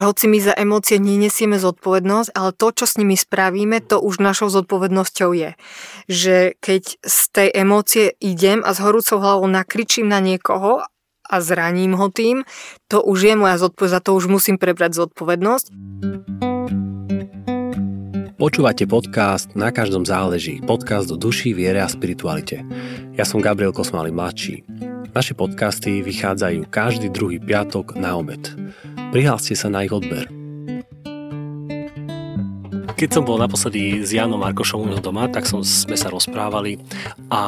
hoci my za emócie nenesieme zodpovednosť, ale to, čo s nimi spravíme, to už našou zodpovednosťou je. Že keď z tej emócie idem a s horúcou hlavou nakričím na niekoho a zraním ho tým, to už je moja zodpovednosť, za to už musím prebrať zodpovednosť. Počúvate podcast Na každom záleží, podcast o duši, viere a spiritualite. Ja som Gabriel Kosmály mladší. Naše podcasty vychádzajú každý druhý piatok na obed. Prihláste sa na ich odber. Keď som bol naposledy s Janom Markošom u doma, tak som, sme sa rozprávali a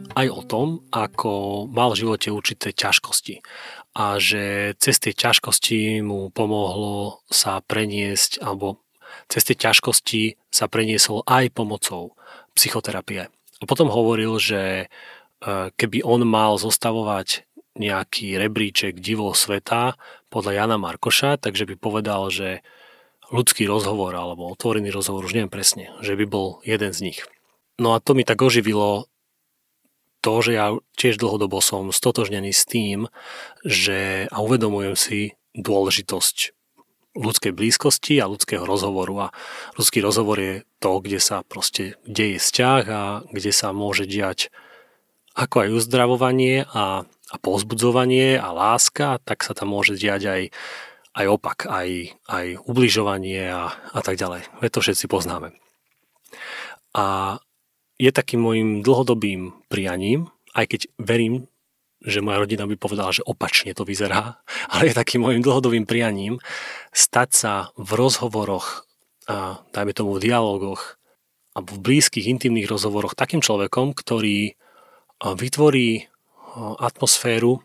aj o tom, ako mal v živote určité ťažkosti a že cez tie ťažkosti mu pomohlo sa preniesť alebo cez tie ťažkosti sa preniesol aj pomocou psychoterapie. A potom hovoril, že e, keby on mal zostavovať nejaký rebríček divov sveta podľa Jana Markoša, takže by povedal, že ľudský rozhovor alebo otvorený rozhovor, už neviem presne, že by bol jeden z nich. No a to mi tak oživilo to, že ja tiež dlhodobo som stotožnený s tým, že a uvedomujem si dôležitosť ľudskej blízkosti a ľudského rozhovoru a ľudský rozhovor je to, kde sa proste deje vzťah a kde sa môže diať ako aj uzdravovanie a a pozbudzovanie a láska, tak sa tam môže diať aj, aj opak, aj, aj ubližovanie a, a tak ďalej. Veď to všetci poznáme. A je takým môjim dlhodobým prianím, aj keď verím, že moja rodina by povedala, že opačne to vyzerá, ale je takým môjim dlhodobým prianím stať sa v rozhovoroch, a dajme tomu v dialogoch, alebo v blízkych, intimných rozhovoroch takým človekom, ktorý vytvorí atmosféru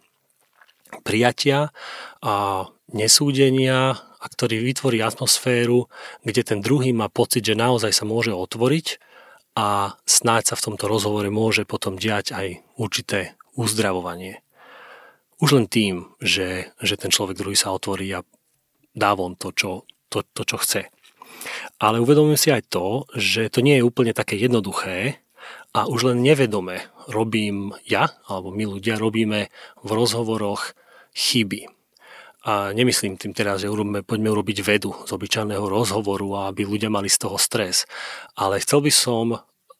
prijatia a nesúdenia a ktorý vytvorí atmosféru, kde ten druhý má pocit, že naozaj sa môže otvoriť a snáď sa v tomto rozhovore môže potom diať aj určité uzdravovanie. Už len tým, že, že ten človek druhý sa otvorí a dá von to, čo, to, to, čo chce. Ale uvedomujem si aj to, že to nie je úplne také jednoduché a už len nevedome robím ja, alebo my ľudia robíme v rozhovoroch chyby. A nemyslím tým teraz, že urobíme, poďme urobiť vedu z obyčajného rozhovoru, aby ľudia mali z toho stres. Ale chcel by som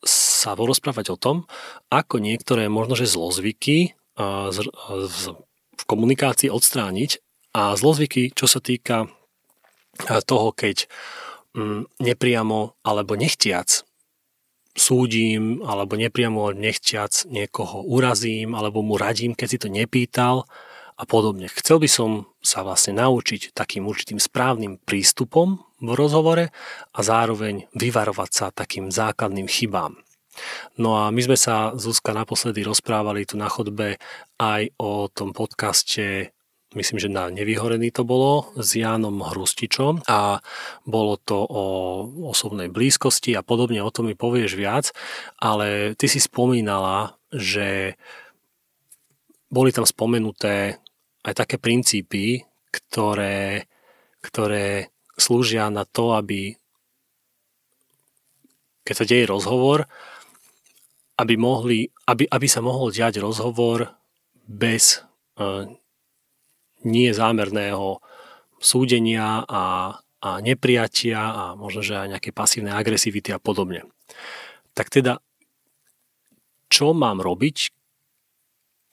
sa porozprávať o tom, ako niektoré možnože zlozvyky v komunikácii odstrániť a zlozvyky, čo sa týka toho, keď mm, nepriamo alebo nechtiac súdim alebo nepriamo nechťac niekoho urazím alebo mu radím, keď si to nepýtal a podobne. Chcel by som sa vlastne naučiť takým určitým správnym prístupom v rozhovore a zároveň vyvarovať sa takým základným chybám. No a my sme sa, Zuzka, naposledy rozprávali tu na chodbe aj o tom podcaste myslím, že na Nevyhorený to bolo, s Jánom Hrustičom a bolo to o osobnej blízkosti a podobne, o tom mi povieš viac, ale ty si spomínala, že boli tam spomenuté aj také princípy, ktoré, ktoré slúžia na to, aby keď sa deje rozhovor, aby, mohli, aby, aby sa mohol diať rozhovor bez uh, nie zámerného súdenia a, a nepriatia a možno, že aj nejaké pasívne agresivity a podobne. Tak teda, čo mám robiť,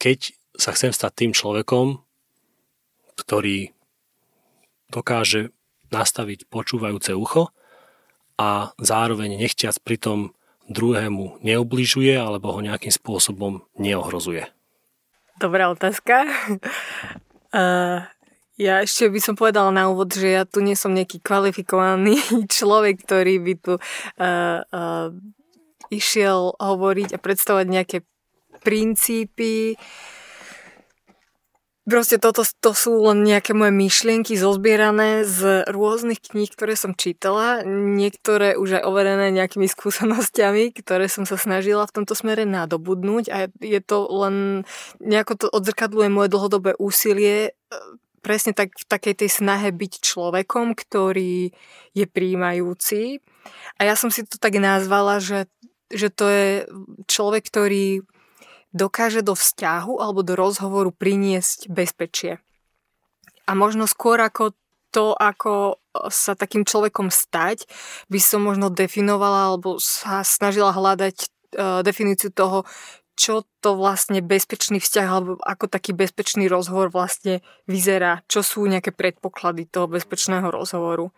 keď sa chcem stať tým človekom, ktorý dokáže nastaviť počúvajúce ucho a zároveň nechťac pritom druhému neubližuje alebo ho nejakým spôsobom neohrozuje? Dobrá otázka. Uh, ja ešte by som povedala na úvod, že ja tu nie som nejaký kvalifikovaný človek, ktorý by tu uh, uh, išiel hovoriť a predstavovať nejaké princípy, Proste toto to sú len nejaké moje myšlienky zozbierané z rôznych kníh, ktoré som čítala, niektoré už aj overené nejakými skúsenostiami, ktoré som sa snažila v tomto smere nadobudnúť a je to len, nejako to odzrkadluje moje dlhodobé úsilie e, presne tak v takej tej snahe byť človekom, ktorý je príjmajúci. A ja som si to tak nazvala, že, že to je človek, ktorý dokáže do vzťahu alebo do rozhovoru priniesť bezpečie. A možno skôr ako to, ako sa takým človekom stať, by som možno definovala alebo sa snažila hľadať uh, definíciu toho, čo to vlastne bezpečný vzťah alebo ako taký bezpečný rozhovor vlastne vyzerá, čo sú nejaké predpoklady toho bezpečného rozhovoru.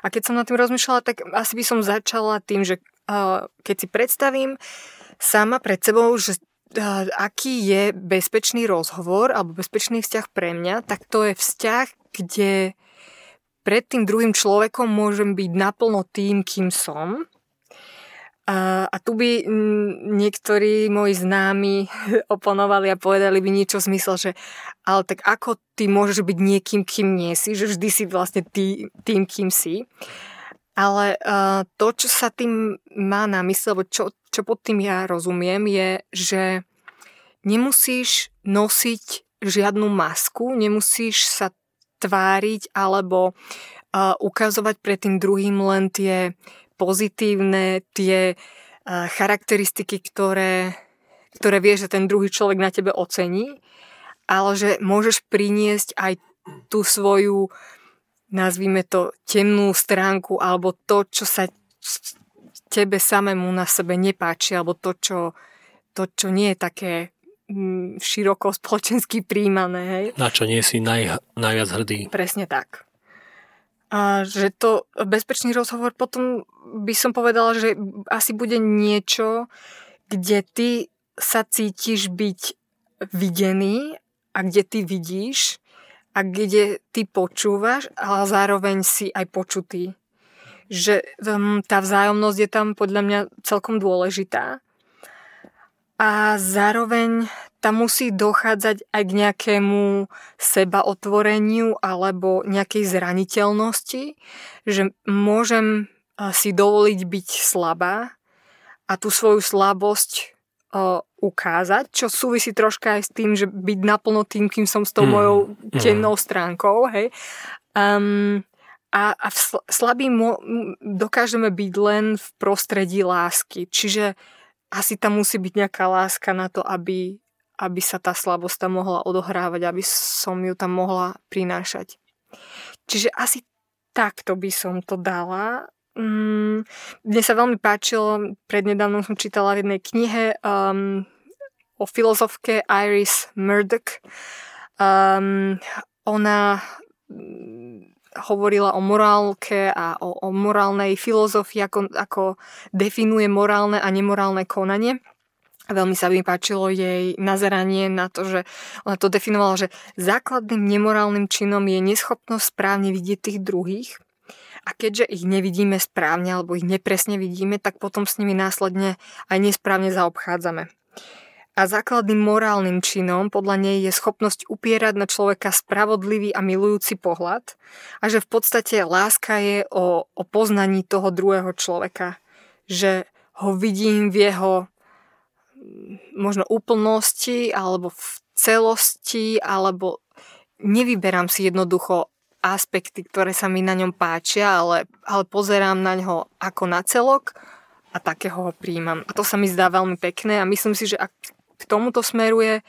A keď som na tým rozmýšľala, tak asi by som začala tým, že uh, keď si predstavím sama pred sebou, že aký je bezpečný rozhovor alebo bezpečný vzťah pre mňa, tak to je vzťah, kde pred tým druhým človekom môžem byť naplno tým, kým som a, tu by niektorí moji známi oponovali a povedali by niečo v zmysle, že ale tak ako ty môžeš byť niekým, kým nie si, že vždy si vlastne tý, tým, kým si. Ale uh, to, čo sa tým má na mysle, čo, čo pod tým ja rozumiem, je, že nemusíš nosiť žiadnu masku, nemusíš sa tváriť alebo uh, ukazovať pred tým druhým len tie pozitívne, tie charakteristiky, ktoré, ktoré vie, že ten druhý človek na tebe ocení, ale že môžeš priniesť aj tú svoju, nazvime to, temnú stránku, alebo to, čo sa tebe samému na sebe nepáči, alebo to, čo, to, čo nie je také mm, široko spoločensky príjmané. Hej. Na čo nie si naj, najviac hrdý. Presne tak. A že to bezpečný rozhovor potom by som povedala, že asi bude niečo, kde ty sa cítiš byť videný a kde ty vidíš a kde ty počúvaš, ale zároveň si aj počutý. Že um, tá vzájomnosť je tam podľa mňa celkom dôležitá. A zároveň tam musí dochádzať aj k nejakému sebaotvoreniu alebo nejakej zraniteľnosti, že môžem eh, si dovoliť byť slabá a tú svoju slabosť uh, ukázať, čo súvisí troška aj s tým, že byť naplno tým, kým som s tou mm. mojou mm. temnou stránkou, hej. Um, a, a slabý mo- dokážeme byť len v prostredí lásky. Čiže asi tam musí byť nejaká láska na to, aby, aby sa tá slabosť tam mohla odohrávať, aby som ju tam mohla prinášať. Čiže asi takto by som to dala. Mm, mne sa veľmi páčilo, prednedávnom som čítala v jednej knihe um, o filozofke Iris Murdoch. Um, ona mm, hovorila o morálke a o, o morálnej filozofii, ako, ako definuje morálne a nemorálne konanie. Veľmi sa mi páčilo jej nazeranie na to, že ona to definovala, že základným nemorálnym činom je neschopnosť správne vidieť tých druhých a keďže ich nevidíme správne alebo ich nepresne vidíme, tak potom s nimi následne aj nesprávne zaobchádzame. A základným morálnym činom podľa nej je schopnosť upierať na človeka spravodlivý a milujúci pohľad a že v podstate láska je o, o poznaní toho druhého človeka. Že ho vidím v jeho možno úplnosti alebo v celosti, alebo nevyberám si jednoducho aspekty, ktoré sa mi na ňom páčia, ale, ale pozerám na ňo ako na celok a takého ho príjmam. A to sa mi zdá veľmi pekné a myslím si, že ak k tomuto smeruje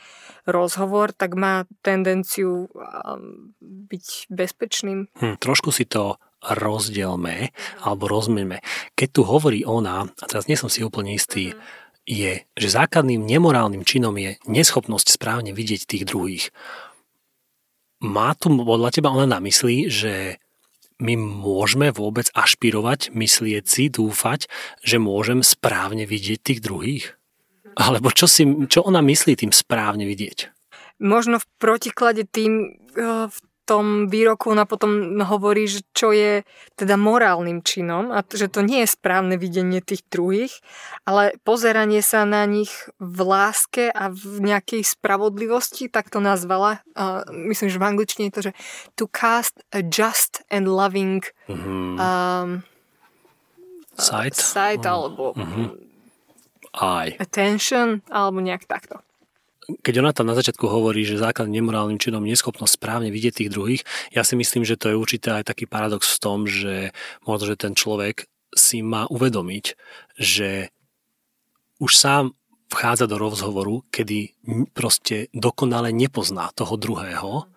rozhovor, tak má tendenciu um, byť bezpečným. Hm, trošku si to rozdielme alebo rozmeňme. Keď tu hovorí ona, a teraz nie som si úplne istý, mm je, že základným nemorálnym činom je neschopnosť správne vidieť tých druhých. Má tu podľa teba ona na mysli, že my môžeme vôbec ašpirovať, myslieť si, dúfať, že môžem správne vidieť tých druhých? Alebo čo, si, čo ona myslí tým správne vidieť? Možno v protiklade tým, eh, v tom výroku ona potom hovorí, že čo je teda morálnym činom a že to nie je správne videnie tých druhých, ale pozeranie sa na nich v láske a v nejakej spravodlivosti, tak to nazvala. Uh, myslím, že v angličtine je to, že to cast a just and loving mm-hmm. um, sight, sight alebo mm-hmm. Eye. attention alebo nejak takto keď ona tam na začiatku hovorí, že základným nemorálnym činom neschopnosť správne vidieť tých druhých, ja si myslím, že to je určite aj taký paradox v tom, že možno, že ten človek si má uvedomiť, že už sám vchádza do rozhovoru, kedy proste dokonale nepozná toho druhého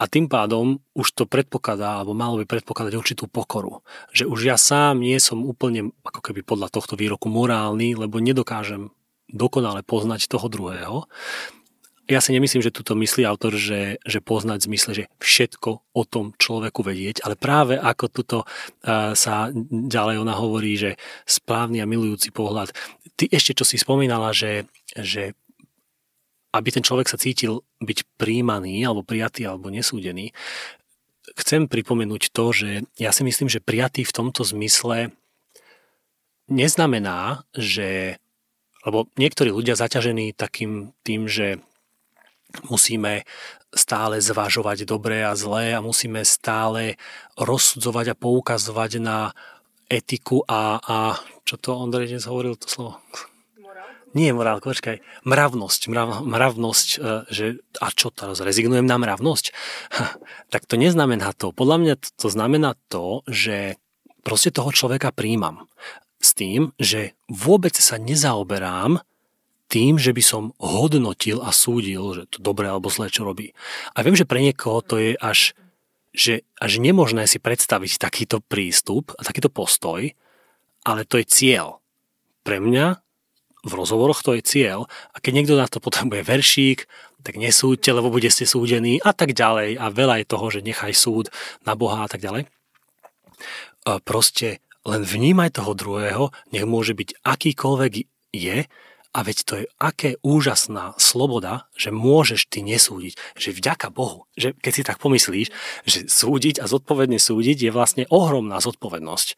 A tým pádom už to predpokladá, alebo malo by predpokladať určitú pokoru. Že už ja sám nie som úplne, ako keby podľa tohto výroku, morálny, lebo nedokážem dokonale poznať toho druhého. Ja si nemyslím, že tuto myslí autor, že, že poznať zmysle, že všetko o tom človeku vedieť, ale práve ako tuto sa ďalej ona hovorí, že správny a milujúci pohľad. Ty ešte, čo si spomínala, že, že aby ten človek sa cítil byť príjmaný alebo prijatý alebo nesúdený, chcem pripomenúť to, že ja si myslím, že prijatý v tomto zmysle neznamená, že lebo niektorí ľudia zaťažení takým tým, že musíme stále zvažovať dobré a zlé a musíme stále rozsudzovať a poukazovať na etiku a, a čo to Ondrej dnes hovoril to slovo? Nie morálka, počkaj, mravnosť, mrav, mravnosť, e, že a čo teraz, rezignujem na mravnosť? tak to neznamená to. Podľa mňa to znamená to, že proste toho človeka príjmam. S tým, že vôbec sa nezaoberám tým, že by som hodnotil a súdil, že to dobré alebo zlé, čo robí. A viem, že pre niekoho to je až, že až nemožné si predstaviť takýto prístup a takýto postoj, ale to je cieľ. Pre mňa v rozhovoroch to je cieľ a keď niekto na to potrebuje veršík, tak nesúďte, lebo bude ste súdení a tak ďalej a veľa je toho, že nechaj súd na Boha a tak ďalej. Proste len vnímaj toho druhého, nech môže byť akýkoľvek je a veď to je aké úžasná sloboda, že môžeš ty nesúdiť. Že vďaka Bohu, že keď si tak pomyslíš, že súdiť a zodpovedne súdiť je vlastne ohromná zodpovednosť.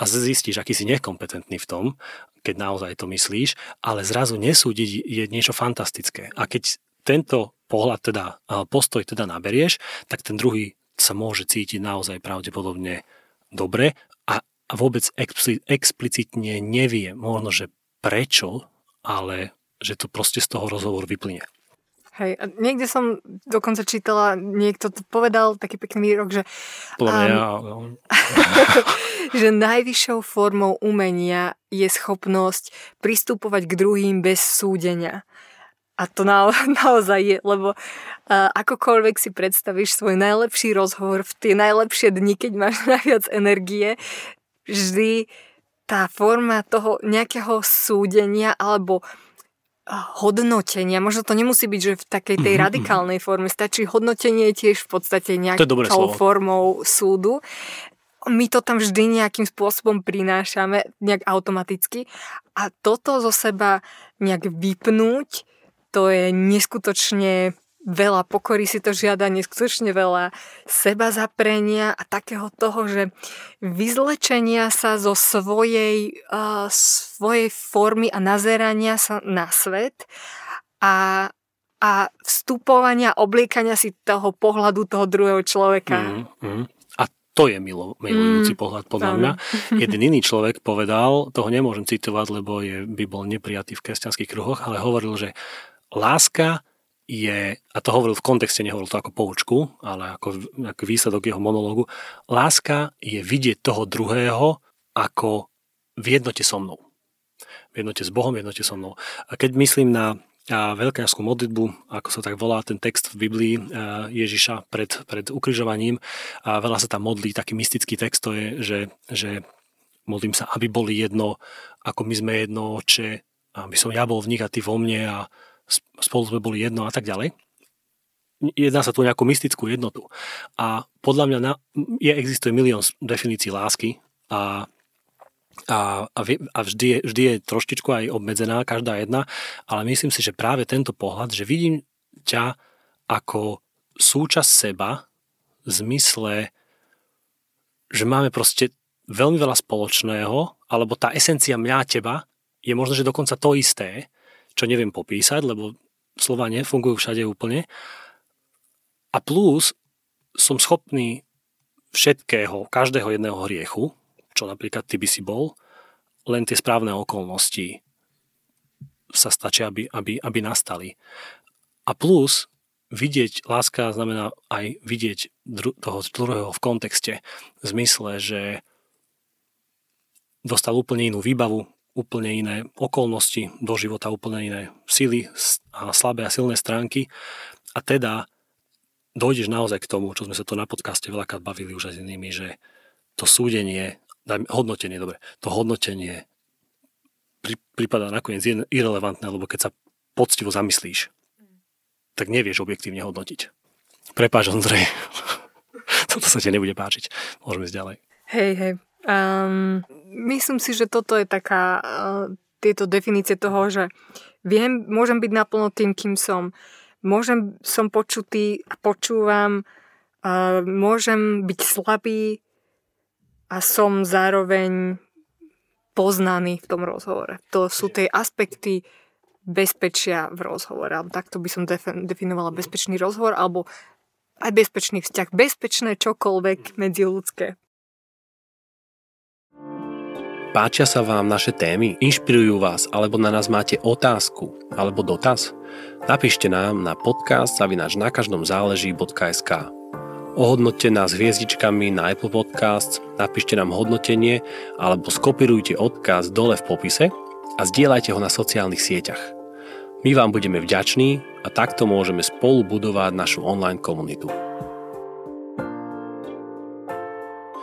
A zistíš, aký si nekompetentný v tom, keď naozaj to myslíš, ale zrazu nesúdiť je niečo fantastické. A keď tento pohľad teda, postoj teda naberieš, tak ten druhý sa môže cítiť naozaj pravdepodobne dobre a, vôbec explicitne nevie možno, že prečo ale že to proste z toho rozhovoru vyplyne. Hej, a niekde som dokonca čítala, niekto to povedal, taký pekný výrok, že, um, ja, no. že najvyššou formou umenia je schopnosť pristupovať k druhým bez súdenia. A to na, naozaj je, lebo uh, akokoľvek si predstavíš svoj najlepší rozhovor v tie najlepšie dni, keď máš najviac energie, vždy tá forma toho nejakého súdenia alebo hodnotenia, možno to nemusí byť, že v takej tej mm-hmm. radikálnej forme, stačí hodnotenie tiež v podstate nejakou formou súdu. My to tam vždy nejakým spôsobom prinášame, nejak automaticky a toto zo seba nejak vypnúť, to je neskutočne veľa pokory si to žiada, neskutočne veľa seba zaprenia a takého toho, že vyzlečenia sa zo svojej, uh, svojej formy a nazerania sa na svet a, a vstupovania, obliekania si toho pohľadu toho druhého človeka. Mm, mm. A to je milo, milujúci mm, pohľad podľa mňa. Jeden iný človek povedal, toho nemôžem citovať, lebo je, by bol neprijatý v kresťanských kruhoch, ale hovoril, že láska je, a to hovoril v kontexte, nehovoril to ako poučku, ale ako, ako výsledok jeho monológu, láska je vidieť toho druhého ako v jednote so mnou. V jednote s Bohom, v jednote so mnou. A keď myslím na a veľkňažskú modlitbu, ako sa tak volá ten text v Biblii Ježiša pred, pred ukrižovaním. A veľa sa tam modlí, taký mystický text to je, že, že modlím sa, aby boli jedno, ako my sme jedno, oče, aby som ja bol v nich a ty vo mne a spolu sme boli jedno a tak ďalej. Jedná sa tu nejakú mystickú jednotu. A podľa mňa na, je, existuje milión definícií lásky a, a, a, a vždy, je, vždy je troštičku aj obmedzená, každá jedna, ale myslím si, že práve tento pohľad, že vidím ťa ako súčasť seba v zmysle, že máme proste veľmi veľa spoločného, alebo tá esencia mňa teba je možno, že dokonca to isté, čo neviem popísať, lebo slova nefungujú všade úplne. A plus som schopný všetkého, každého jedného hriechu, čo napríklad ty by si bol, len tie správne okolnosti sa stačia, aby, aby, aby nastali. A plus vidieť, láska znamená aj vidieť dru- toho druhého v kontexte, v zmysle, že dostal úplne inú výbavu, úplne iné okolnosti do života, úplne iné sily a slabé a silné stránky. A teda dojdeš naozaj k tomu, čo sme sa to na podcaste veľakrát bavili už aj s inými, že to súdenie, hodnotenie, dobre, to hodnotenie pri, prípada nakoniec irrelevantné, lebo keď sa poctivo zamyslíš, tak nevieš objektívne hodnotiť. Prepáč, Ondrej. toto sa ti nebude páčiť. Môžeme ísť ďalej. Hej, hej. Um, myslím si, že toto je taká, uh, tieto definície toho, že viem, môžem byť naplno tým, kým som. Môžem, som počutý a počúvam, uh, môžem byť slabý a som zároveň poznaný v tom rozhovore. To sú tie aspekty bezpečia v rozhovore. Alebo takto by som definovala bezpečný rozhovor, alebo aj bezpečný vzťah. Bezpečné čokoľvek ľudské. Páčia sa vám naše témy? Inšpirujú vás? Alebo na nás máte otázku? Alebo dotaz? Napíšte nám na podcast zavinač na každom záleží.sk Ohodnoťte nás hviezdičkami na Apple Podcasts, napíšte nám hodnotenie alebo skopirujte odkaz dole v popise a zdieľajte ho na sociálnych sieťach. My vám budeme vďační a takto môžeme spolu budovať našu online komunitu.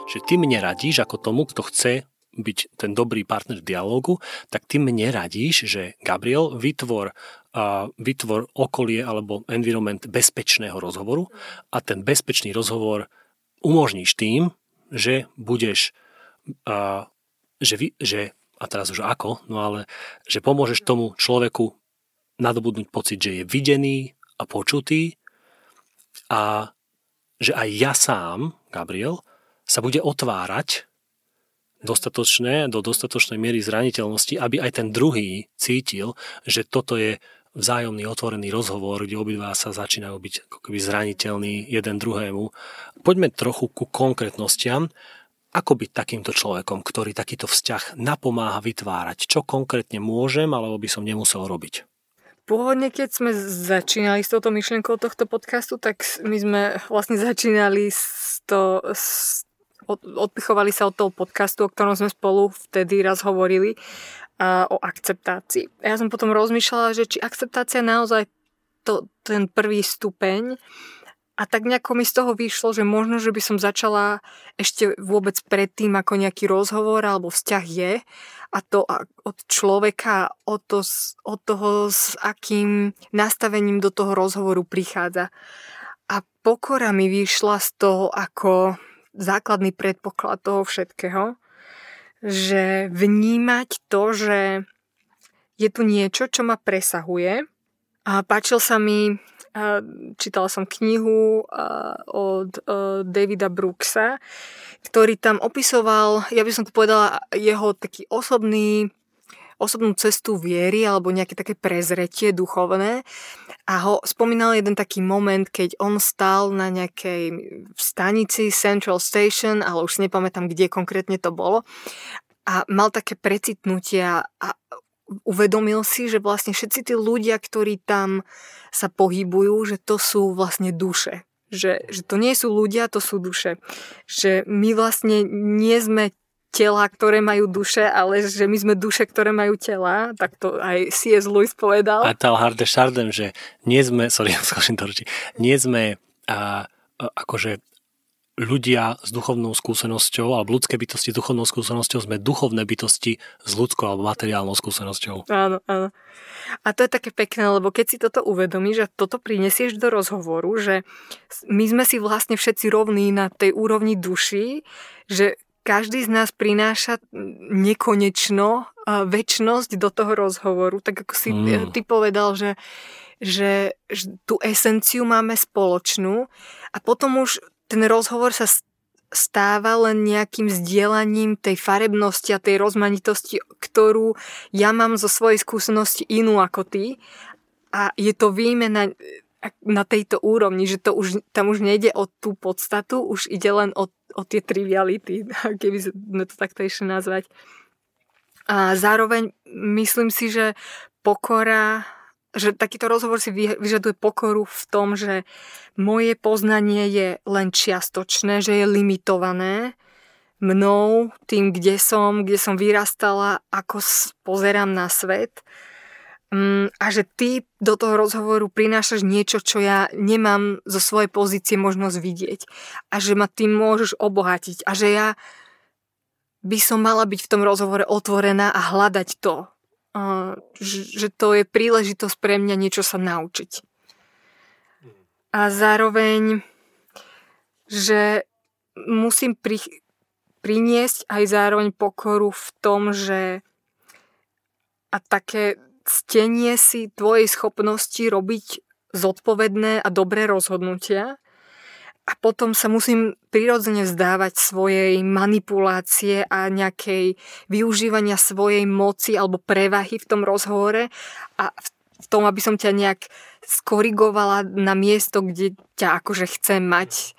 Že ty mne radíš ako tomu, kto chce byť ten dobrý partner v dialogu, tak ty mne radíš, že Gabriel, vytvor, uh, vytvor okolie alebo environment bezpečného rozhovoru a ten bezpečný rozhovor umožníš tým, že budeš, uh, že, vy, že a teraz už ako, no ale že pomôžeš tomu človeku nadobudnúť pocit, že je videný a počutý a že aj ja sám, Gabriel, sa bude otvárať dostatočné, do dostatočnej miery zraniteľnosti, aby aj ten druhý cítil, že toto je vzájomný otvorený rozhovor, kde obidva sa začínajú byť ako keby zraniteľní jeden druhému. Poďme trochu ku konkrétnostiam. Ako byť takýmto človekom, ktorý takýto vzťah napomáha vytvárať? Čo konkrétne môžem, alebo by som nemusel robiť? Pôvodne, keď sme začínali s touto myšlienkou tohto podcastu, tak my sme vlastne začínali s, to, s od, odpichovali sa od toho podcastu, o ktorom sme spolu vtedy raz hovorili, a, o akceptácii. Ja som potom rozmýšľala, že či akceptácia naozaj to, ten prvý stupeň a tak nejako mi z toho vyšlo, že možno, že by som začala ešte vôbec predtým, ako nejaký rozhovor alebo vzťah je a to od človeka, od, to, od toho, s akým nastavením do toho rozhovoru prichádza. A pokora mi vyšla z toho ako základný predpoklad toho všetkého, že vnímať to, že je tu niečo, čo ma presahuje. A páčil sa mi, čítala som knihu od Davida Brooksa, ktorý tam opisoval, ja by som to povedala, jeho taký osobný osobnú cestu viery alebo nejaké také prezretie duchovné a ho spomínal jeden taký moment, keď on stál na nejakej stanici Central Station, ale už si nepamätám, kde konkrétne to bolo a mal také precitnutia a uvedomil si, že vlastne všetci tí ľudia, ktorí tam sa pohybujú, že to sú vlastne duše. Že, že to nie sú ľudia, to sú duše. Že my vlastne nie sme tela, ktoré majú duše, ale že my sme duše, ktoré majú tela, tak to aj C.S. Lewis povedal. A tal Harde Chardin, že nie sme, sorry, skočím to ruči, nie sme a, a, akože ľudia s duchovnou skúsenosťou alebo ľudské bytosti s duchovnou skúsenosťou sme duchovné bytosti s ľudskou alebo materiálnou skúsenosťou. Áno, áno. A to je také pekné, lebo keď si toto uvedomíš a toto prinesieš do rozhovoru, že my sme si vlastne všetci rovní na tej úrovni duši, že každý z nás prináša nekonečno väčnosť do toho rozhovoru. Tak ako si mm. ty povedal, že, že, tú esenciu máme spoločnú a potom už ten rozhovor sa stáva len nejakým zdieľaním tej farebnosti a tej rozmanitosti, ktorú ja mám zo svojej skúsenosti inú ako ty. A je to výmena na tejto úrovni, že to už, tam už nejde o tú podstatu, už ide len o, o tie triviality, keby sme to takto ešte nazvať. A zároveň myslím si, že pokora, že takýto rozhovor si vyžaduje pokoru v tom, že moje poznanie je len čiastočné, že je limitované mnou, tým, kde som, kde som vyrastala, ako pozerám na svet a že ty do toho rozhovoru prinášaš niečo, čo ja nemám zo svojej pozície možnosť vidieť. A že ma tým môžeš obohatiť. A že ja by som mala byť v tom rozhovore otvorená a hľadať to. Že to je príležitosť pre mňa niečo sa naučiť. A zároveň, že musím pri, priniesť aj zároveň pokoru v tom, že a také ctenie si tvojej schopnosti robiť zodpovedné a dobré rozhodnutia a potom sa musím prirodzene vzdávať svojej manipulácie a nejakej využívania svojej moci alebo prevahy v tom rozhovore a v tom, aby som ťa nejak skorigovala na miesto, kde ťa akože chcem mať.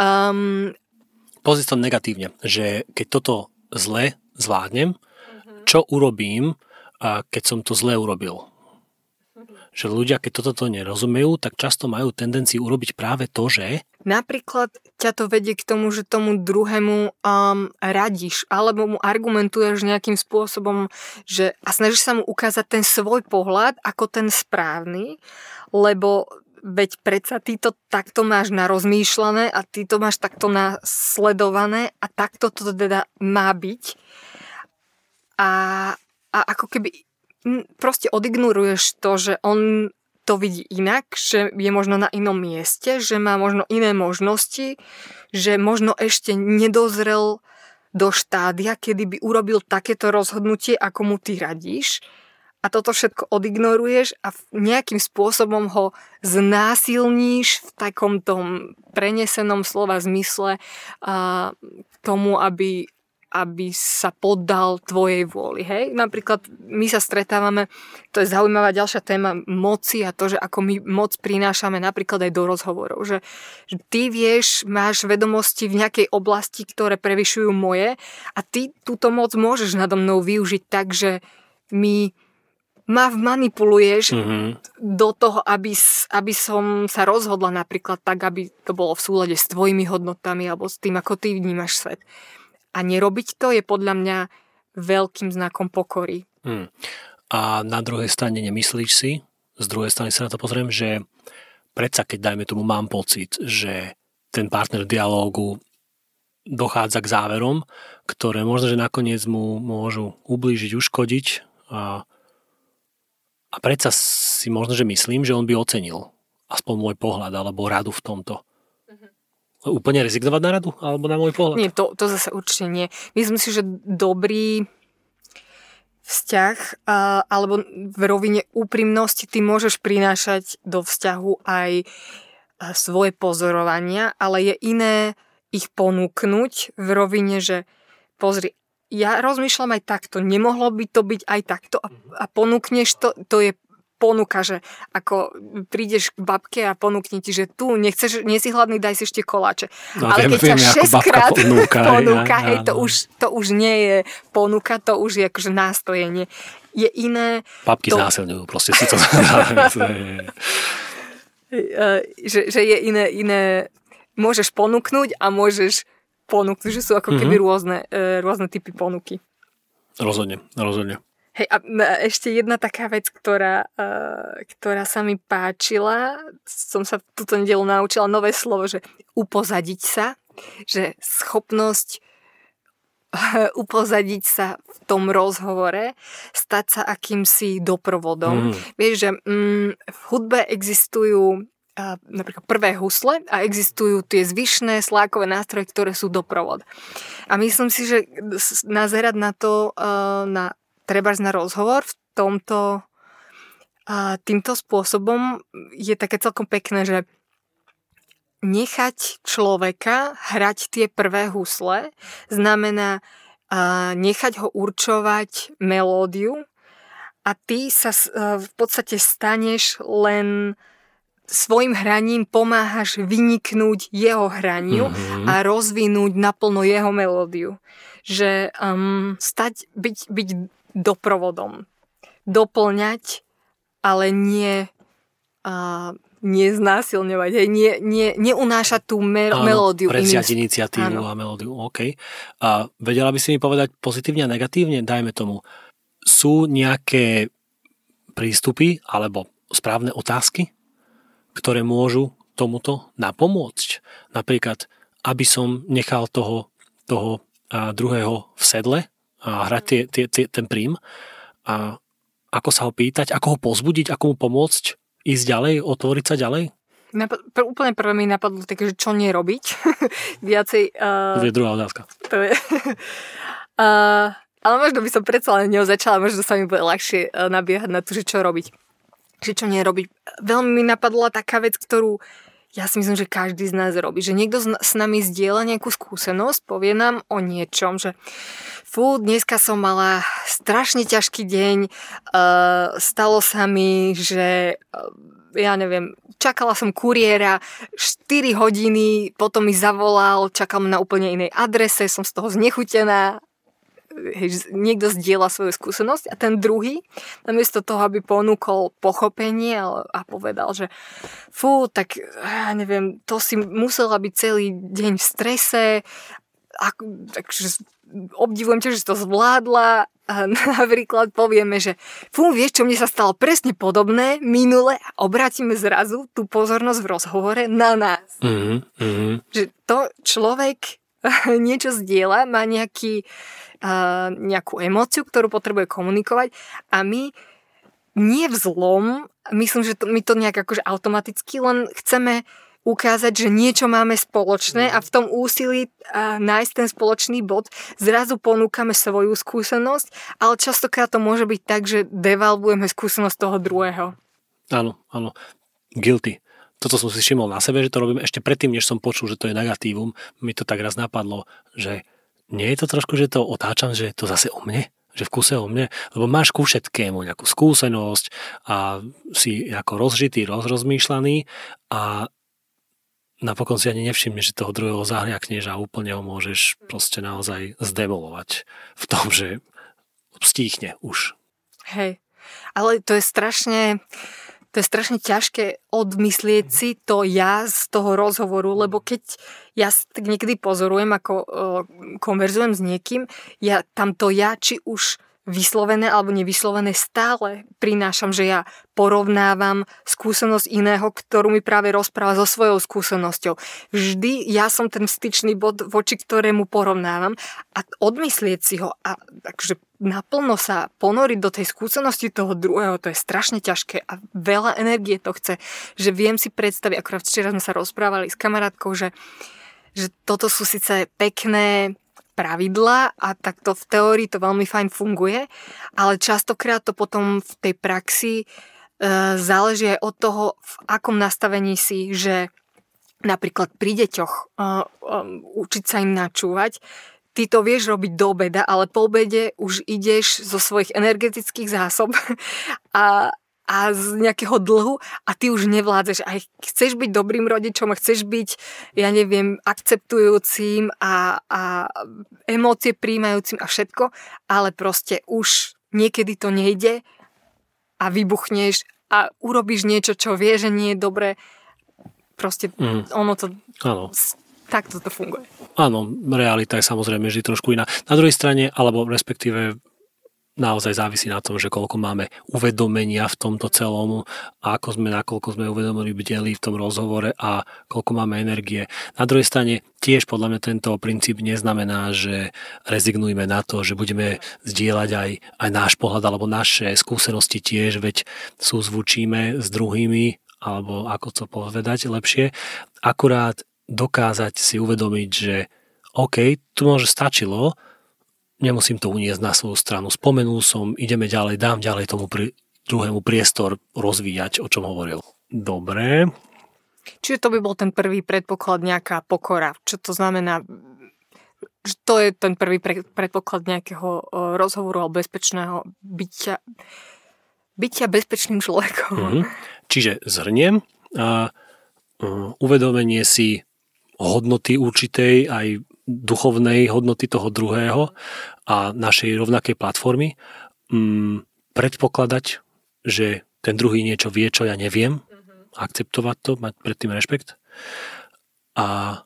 Um, Pozri to negatívne, že keď toto zle zvládnem, mhm. čo urobím, a keď som to zle urobil. Že ľudia, keď toto to nerozumejú, tak často majú tendenciu urobiť práve to, že... Napríklad ťa to vedie k tomu, že tomu druhému um, radíš, alebo mu argumentuješ nejakým spôsobom, že a snažíš sa mu ukázať ten svoj pohľad ako ten správny, lebo veď predsa ty to takto máš narozmýšľané a ty to máš takto nasledované a takto to teda má byť. A, a ako keby proste odignoruješ to, že on to vidí inak, že je možno na inom mieste, že má možno iné možnosti, že možno ešte nedozrel do štádia, kedy by urobil takéto rozhodnutie, ako mu ty radíš. A toto všetko odignoruješ a nejakým spôsobom ho znásilníš v takom tom prenesenom slova zmysle a, tomu, aby, aby sa poddal tvojej vôli. Hej? Napríklad my sa stretávame, to je zaujímavá ďalšia téma moci a to, že ako my moc prinášame napríklad aj do rozhovorov. Že, že ty vieš, máš vedomosti v nejakej oblasti, ktoré prevyšujú moje a ty túto moc môžeš nado mnou využiť tak, že mi ma manipuluješ mm-hmm. do toho, aby, aby som sa rozhodla napríklad tak, aby to bolo v súlade s tvojimi hodnotami alebo s tým, ako ty vnímaš svet. A nerobiť to je podľa mňa veľkým znakom pokory. Hmm. A na druhej strane nemyslíš si, z druhej strany sa na to pozriem, že predsa keď dajme tomu mám pocit, že ten partner dialógu dochádza k záverom, ktoré možno, že nakoniec mu môžu ublížiť, uškodiť a, a predsa si možno, že myslím, že on by ocenil aspoň môj pohľad alebo radu v tomto úplne rezignovať na radu? Alebo na môj pohľad? Nie, to, to zase určite nie. Myslím si, že dobrý vzťah alebo v rovine úprimnosti ty môžeš prinášať do vzťahu aj svoje pozorovania, ale je iné ich ponúknuť v rovine, že pozri, ja rozmýšľam aj takto, nemohlo by to byť aj takto a, a ponúkneš to, to je ponuka, že ako prídeš k babke a ponúkne ti, že tu nechceš, nie si hladný, daj si ešte koláče. No, Ale viem, keď viem, ťa 6 krát ponúka, ponúka hej, to, už, to už nie je ponuka, to už je akože nástojenie. Je iné... Babky to... znásilňujú, proste si to... že, že je iné, iné... Môžeš ponúknuť a môžeš ponúknuť, že sú ako keby mm-hmm. rôzne, e, rôzne typy ponuky. Rozhodne, rozhodne. Hej, a ešte jedna taká vec, ktorá, uh, ktorá sa mi páčila, som sa túto nedelu naučila nové slovo, že upozadiť sa, že schopnosť upozadiť sa v tom rozhovore, stať sa akýmsi doprovodom. Mm. Vieš, že um, v hudbe existujú uh, napríklad prvé husle a existujú tie zvyšné slákové nástroje, ktoré sú doprovod. A myslím si, že nazerať na to, uh, na treba na rozhovor v tomto a týmto spôsobom je také celkom pekné, že nechať človeka hrať tie prvé husle znamená a nechať ho určovať melódiu a ty sa v podstate staneš len svojim hraním pomáhaš vyniknúť jeho hraniu mm-hmm. a rozvinúť naplno jeho melódiu. Že um, stať, byť, byť doprovodom. Doplňať, ale nie a, neznásilňovať, hej, nie, nie, neunášať tú me- Áno, melódiu. Prevziať iniciatívu Áno. a melódiu, OK. A vedela by si mi povedať pozitívne a negatívne, dajme tomu, sú nejaké prístupy alebo správne otázky, ktoré môžu tomuto napomôcť. Napríklad, aby som nechal toho, toho druhého v sedle a hrať tie, tie, tie, ten prím a ako sa ho pýtať, ako ho pozbudiť, ako mu pomôcť ísť ďalej, otvoriť sa ďalej? Napad, pr- úplne prvé mi napadlo také, že čo nerobiť. Viacej... Uh, to je druhá otázka. To je... uh, ale možno by som predsa len neho začala, možno sa mi bude ľahšie uh, nabiehať na to, že čo robiť. Že čo nerobiť. Veľmi mi napadla taká vec, ktorú ja si myslím, že každý z nás robí. Že niekto s nami zdieľa nejakú skúsenosť, povie nám o niečom, že fú, dneska som mala strašne ťažký deň, uh, stalo sa mi, že uh, ja neviem, čakala som kuriéra 4 hodiny, potom mi zavolal, čakal na úplne inej adrese, som z toho znechutená, hej, niekto zdieľa svoju skúsenosť a ten druhý, namiesto toho, aby ponúkol pochopenie a povedal, že fú, tak ja neviem, to si musela byť celý deň v strese, a, takže obdivujem ťa, že to zvládla. A napríklad povieme, že fú, vieš, čo mne sa stalo presne podobné minule a obrátime zrazu tú pozornosť v rozhovore na nás. Mm-hmm. Že to človek niečo zdieľa, má nejaký, uh, nejakú emóciu, ktorú potrebuje komunikovať a my nie v zlom, myslím, že to, my to nejak akože automaticky len chceme ukázať, že niečo máme spoločné a v tom úsilí a, nájsť ten spoločný bod zrazu ponúkame svoju skúsenosť, ale častokrát to môže byť tak, že devalvujeme skúsenosť toho druhého. Áno, áno. Guilty. Toto som si všimol na sebe, že to robím ešte predtým, než som počul, že to je negatívum. Mi to tak raz napadlo, že nie je to trošku, že to otáčam, že je to zase o mne? že v kuse o mne, lebo máš ku všetkému nejakú skúsenosť a si ako rozžitý, rozrozmýšľaný a napokon si ani nevšimneš, že toho druhého zahriakneš a úplne ho môžeš proste naozaj zdemolovať v tom, že stíchne už. Hej, ale to je strašne, to je strašne ťažké odmyslieť si to ja z toho rozhovoru, lebo keď ja tak niekedy pozorujem, ako uh, konverzujem s niekým, ja tam to ja, či už vyslovené alebo nevyslovené stále prinášam, že ja porovnávam skúsenosť iného, ktorú mi práve rozpráva so svojou skúsenosťou. Vždy ja som ten styčný bod, voči ktorému porovnávam a odmyslieť si ho a takže naplno sa ponoriť do tej skúsenosti toho druhého, to je strašne ťažké a veľa energie to chce, že viem si predstaviť, akorát včera sme sa rozprávali s kamarátkou, že že toto sú síce pekné pravidla a takto v teórii to veľmi fajn funguje, ale častokrát to potom v tej praxi e, záleží aj od toho, v akom nastavení si, že napríklad pri deťoch e, e, učiť sa im načúvať, ty to vieš robiť do obeda, ale po obede už ideš zo svojich energetických zásob a, a z nejakého dlhu a ty už nevládzeš. Aj chceš byť dobrým rodičom a chceš byť, ja neviem, akceptujúcim a, a emócie príjmajúcim a všetko, ale proste už niekedy to nejde a vybuchneš a urobíš niečo, čo vie, že nie je dobré. Proste mm. ono to... Áno. Takto to funguje. Áno, realita je samozrejme vždy trošku iná. Na druhej strane, alebo respektíve naozaj závisí na tom, že koľko máme uvedomenia v tomto celom a ako sme, nakoľko sme uvedomili bdeli v tom rozhovore a koľko máme energie. Na druhej strane tiež podľa mňa tento princíp neznamená, že rezignujeme na to, že budeme zdieľať aj, aj náš pohľad alebo naše skúsenosti tiež, veď súzvučíme s druhými alebo ako to povedať lepšie, akurát dokázať si uvedomiť, že OK, tu môže stačilo, nemusím to uniesť na svoju stranu. Spomenul som, ideme ďalej, dám ďalej tomu pri, druhému priestor rozvíjať, o čom hovoril. Dobre. Čiže to by bol ten prvý predpoklad, nejaká pokora. Čo to znamená? To je ten prvý predpoklad nejakého rozhovoru alebo bezpečného bytia, bytia bezpečným človekom. Mm-hmm. Čiže zhrniem, a, uh, uvedomenie si hodnoty určitej aj duchovnej hodnoty toho druhého a našej rovnakej platformy, mm, predpokladať, že ten druhý niečo vie, čo ja neviem, mm-hmm. akceptovať to, mať predtým rešpekt a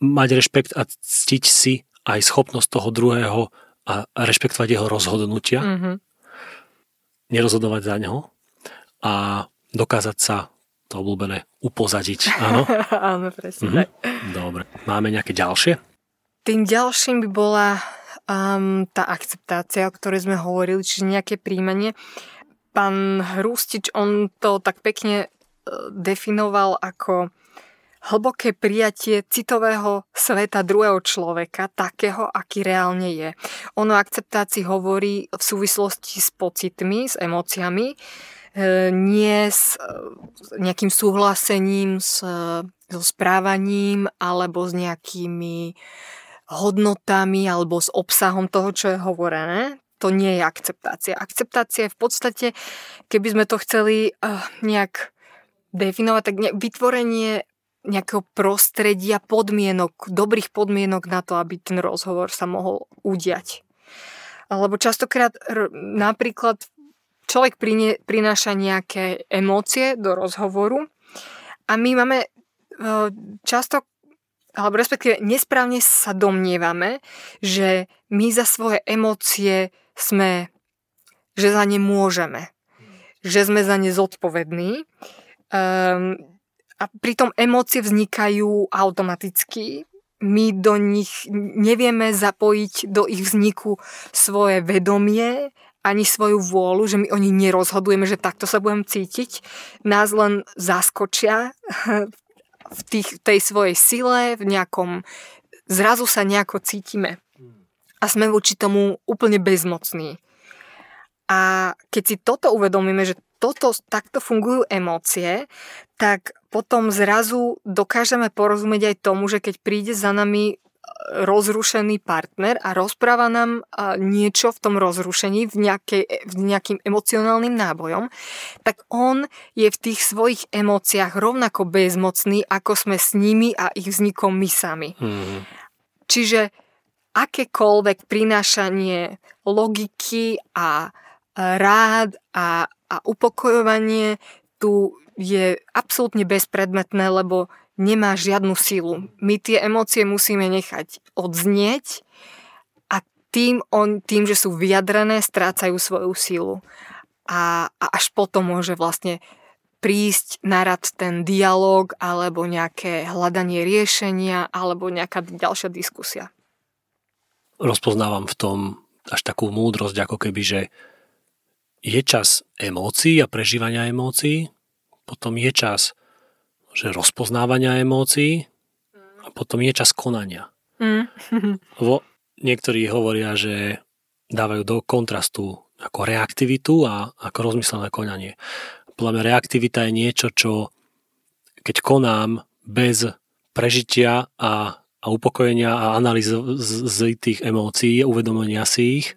mať rešpekt a ctiť si aj schopnosť toho druhého a rešpektovať jeho rozhodnutia. Mm-hmm. Nerozhodovať za neho, a dokázať sa to obľúbené upozadiť. Áno? Áno, presne mhm. Dobre. Máme nejaké ďalšie? Tým ďalším by bola um, tá akceptácia, o ktorej sme hovorili, čiže nejaké príjmanie. Pán Hrustič, on to tak pekne uh, definoval ako hlboké prijatie citového sveta druhého človeka, takého, aký reálne je. Ono akceptácii hovorí v súvislosti s pocitmi, s emóciami, e, nie s e, nejakým súhlasením s, so správaním alebo s nejakými hodnotami alebo s obsahom toho, čo je hovorené. To nie je akceptácia. Akceptácia je v podstate, keby sme to chceli uh, nejak definovať, tak ne, vytvorenie nejakého prostredia, podmienok, dobrých podmienok na to, aby ten rozhovor sa mohol udiať. Alebo častokrát napríklad človek prináša nejaké emócie do rozhovoru a my máme e, často, alebo respektíve nesprávne sa domnievame, že my za svoje emócie sme, že za ne môžeme, že sme za ne zodpovední. Um, a pritom emócie vznikajú automaticky. My do nich nevieme zapojiť do ich vzniku svoje vedomie ani svoju vôľu, že my o nich nerozhodujeme, že takto sa budem cítiť. Nás len zaskočia v tých, tej svojej sile, v nejakom... Zrazu sa nejako cítime. A sme voči tomu úplne bezmocní. A keď si toto uvedomíme, že toto, takto fungujú emócie, tak potom zrazu dokážeme porozumieť aj tomu, že keď príde za nami rozrušený partner a rozpráva nám niečo v tom rozrušení, v, nejakej, v nejakým emocionálnym nábojom, tak on je v tých svojich emóciách rovnako bezmocný, ako sme s nimi a ich vznikom my sami. Mm-hmm. Čiže akékoľvek prinášanie logiky a rád a, a upokojovanie tu je absolútne bezpredmetné, lebo nemá žiadnu silu. My tie emócie musíme nechať odznieť a tým, on, tým že sú vyjadrené, strácajú svoju silu. A, a až potom môže vlastne prísť na rad ten dialog alebo nejaké hľadanie riešenia alebo nejaká ďalšia diskusia. Rozpoznávam v tom až takú múdrosť, ako keby, že je čas emócií a prežívania emócií potom je čas že rozpoznávania emócií a potom je čas konania. Mm. Lebo niektorí hovoria, že dávajú do kontrastu ako reaktivitu a ako rozmyslené konanie. Podľa mňa reaktivita je niečo, čo keď konám bez prežitia a, a upokojenia a analýzy z, z tých emócií, uvedomenia si ich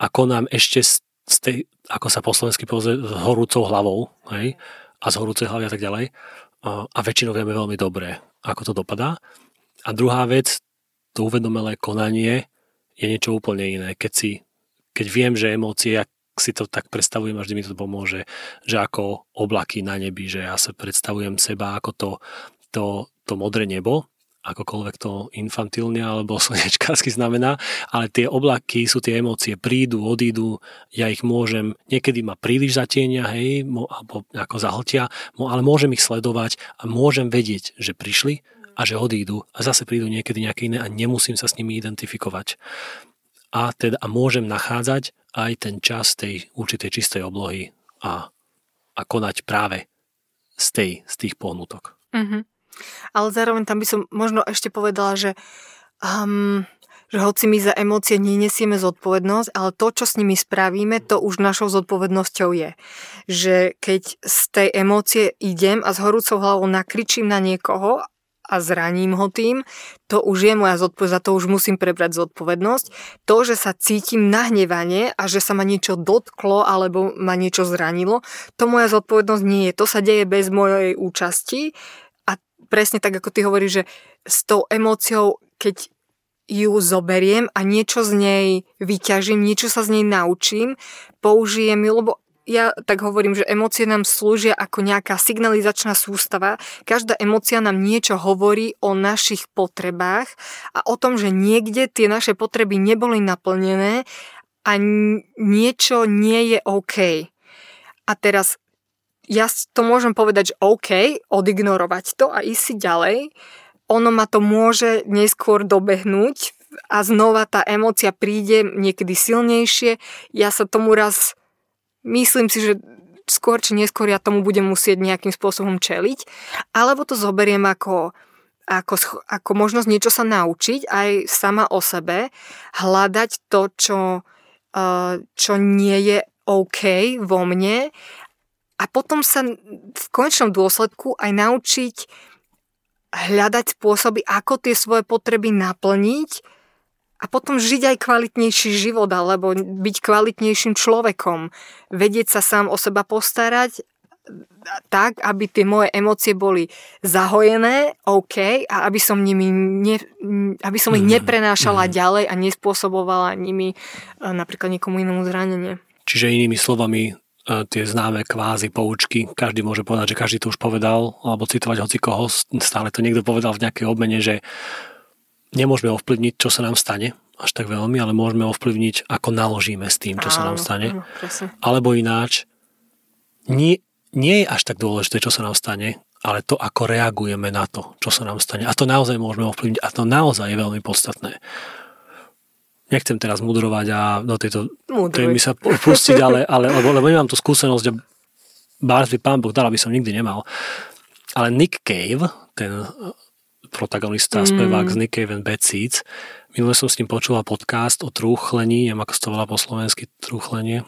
a konám ešte z, z tej, ako sa po slovensky povie, s horúcou hlavou, hej, a z horúcej hlavy a tak ďalej. A väčšinou vieme veľmi dobre, ako to dopadá. A druhá vec, to uvedomelé konanie je niečo úplne iné. Keď, si, keď viem, že emócie, ak si to tak predstavujem a vždy mi to pomôže, že ako oblaky na nebi, že ja sa predstavujem seba ako to, to, to modré nebo akokoľvek to infantilne alebo slnečkársky znamená, ale tie oblaky sú tie emócie, prídu, odídu, ja ich môžem, niekedy ma príliš zatienia, hej, alebo ako zahltia, ale môžem ich sledovať a môžem vedieť, že prišli a že odídu a zase prídu niekedy nejaké iné a nemusím sa s nimi identifikovať. A teda a môžem nachádzať aj ten čas tej určitej čistej oblohy a, a konať práve z, tej, z tých pohnutok. Mm-hmm. Ale zároveň tam by som možno ešte povedala, že, um, že hoci my za emócie nenesieme zodpovednosť, ale to, čo s nimi spravíme, to už našou zodpovednosťou je. Že keď z tej emócie idem a s horúcou hlavou nakričím na niekoho a zraním ho tým, to už je moja zodpovednosť, za to už musím prebrať zodpovednosť. To, že sa cítim nahnevanie a že sa ma niečo dotklo alebo ma niečo zranilo, to moja zodpovednosť nie je. To sa deje bez mojej účasti presne tak, ako ty hovoríš, že s tou emóciou, keď ju zoberiem a niečo z nej vyťažím, niečo sa z nej naučím, použijem ju, lebo ja tak hovorím, že emócie nám slúžia ako nejaká signalizačná sústava. Každá emócia nám niečo hovorí o našich potrebách a o tom, že niekde tie naše potreby neboli naplnené a niečo nie je OK. A teraz ja to môžem povedať, že OK, odignorovať to a ísť si ďalej. Ono ma to môže neskôr dobehnúť a znova tá emócia príde niekedy silnejšie. Ja sa tomu raz, myslím si, že skôr či neskôr ja tomu budem musieť nejakým spôsobom čeliť, alebo to zoberiem ako, ako, ako možnosť niečo sa naučiť aj sama o sebe, hľadať to, čo, uh, čo nie je OK vo mne a potom sa v konečnom dôsledku aj naučiť hľadať spôsoby, ako tie svoje potreby naplniť a potom žiť aj kvalitnejší život alebo byť kvalitnejším človekom. Vedieť sa sám o seba postarať tak, aby tie moje emócie boli zahojené, OK, a aby som, nimi ne, aby som ich mhm. neprenášala mm. ďalej a nespôsobovala nimi e, napríklad niekomu inému zranenie. Čiže inými slovami, tie známe kvázi poučky, každý môže povedať, že každý to už povedal, alebo citovať hoci koho, stále to niekto povedal v nejakej obmene, že nemôžeme ovplyvniť, čo sa nám stane až tak veľmi, ale môžeme ovplyvniť, ako naložíme s tým, čo áno, sa nám stane. Áno, Alebo ináč, nie, nie je až tak dôležité, čo sa nám stane, ale to, ako reagujeme na to, čo sa nám stane. A to naozaj môžeme ovplyvniť a to naozaj je veľmi podstatné. Nechcem teraz mudrovať a do tejto témy sa pustiť, ale, ale lebo, lebo nemám tú skúsenosť a bárs by pán Boh dal, aby som nikdy nemal. Ale Nick Cave, ten protagonista, mm. spevák z Nick Cave and Bad Seeds. Minule som s ním počula podcast o trúchlení, neviem ako sa to volá po slovensky, trúchlenie.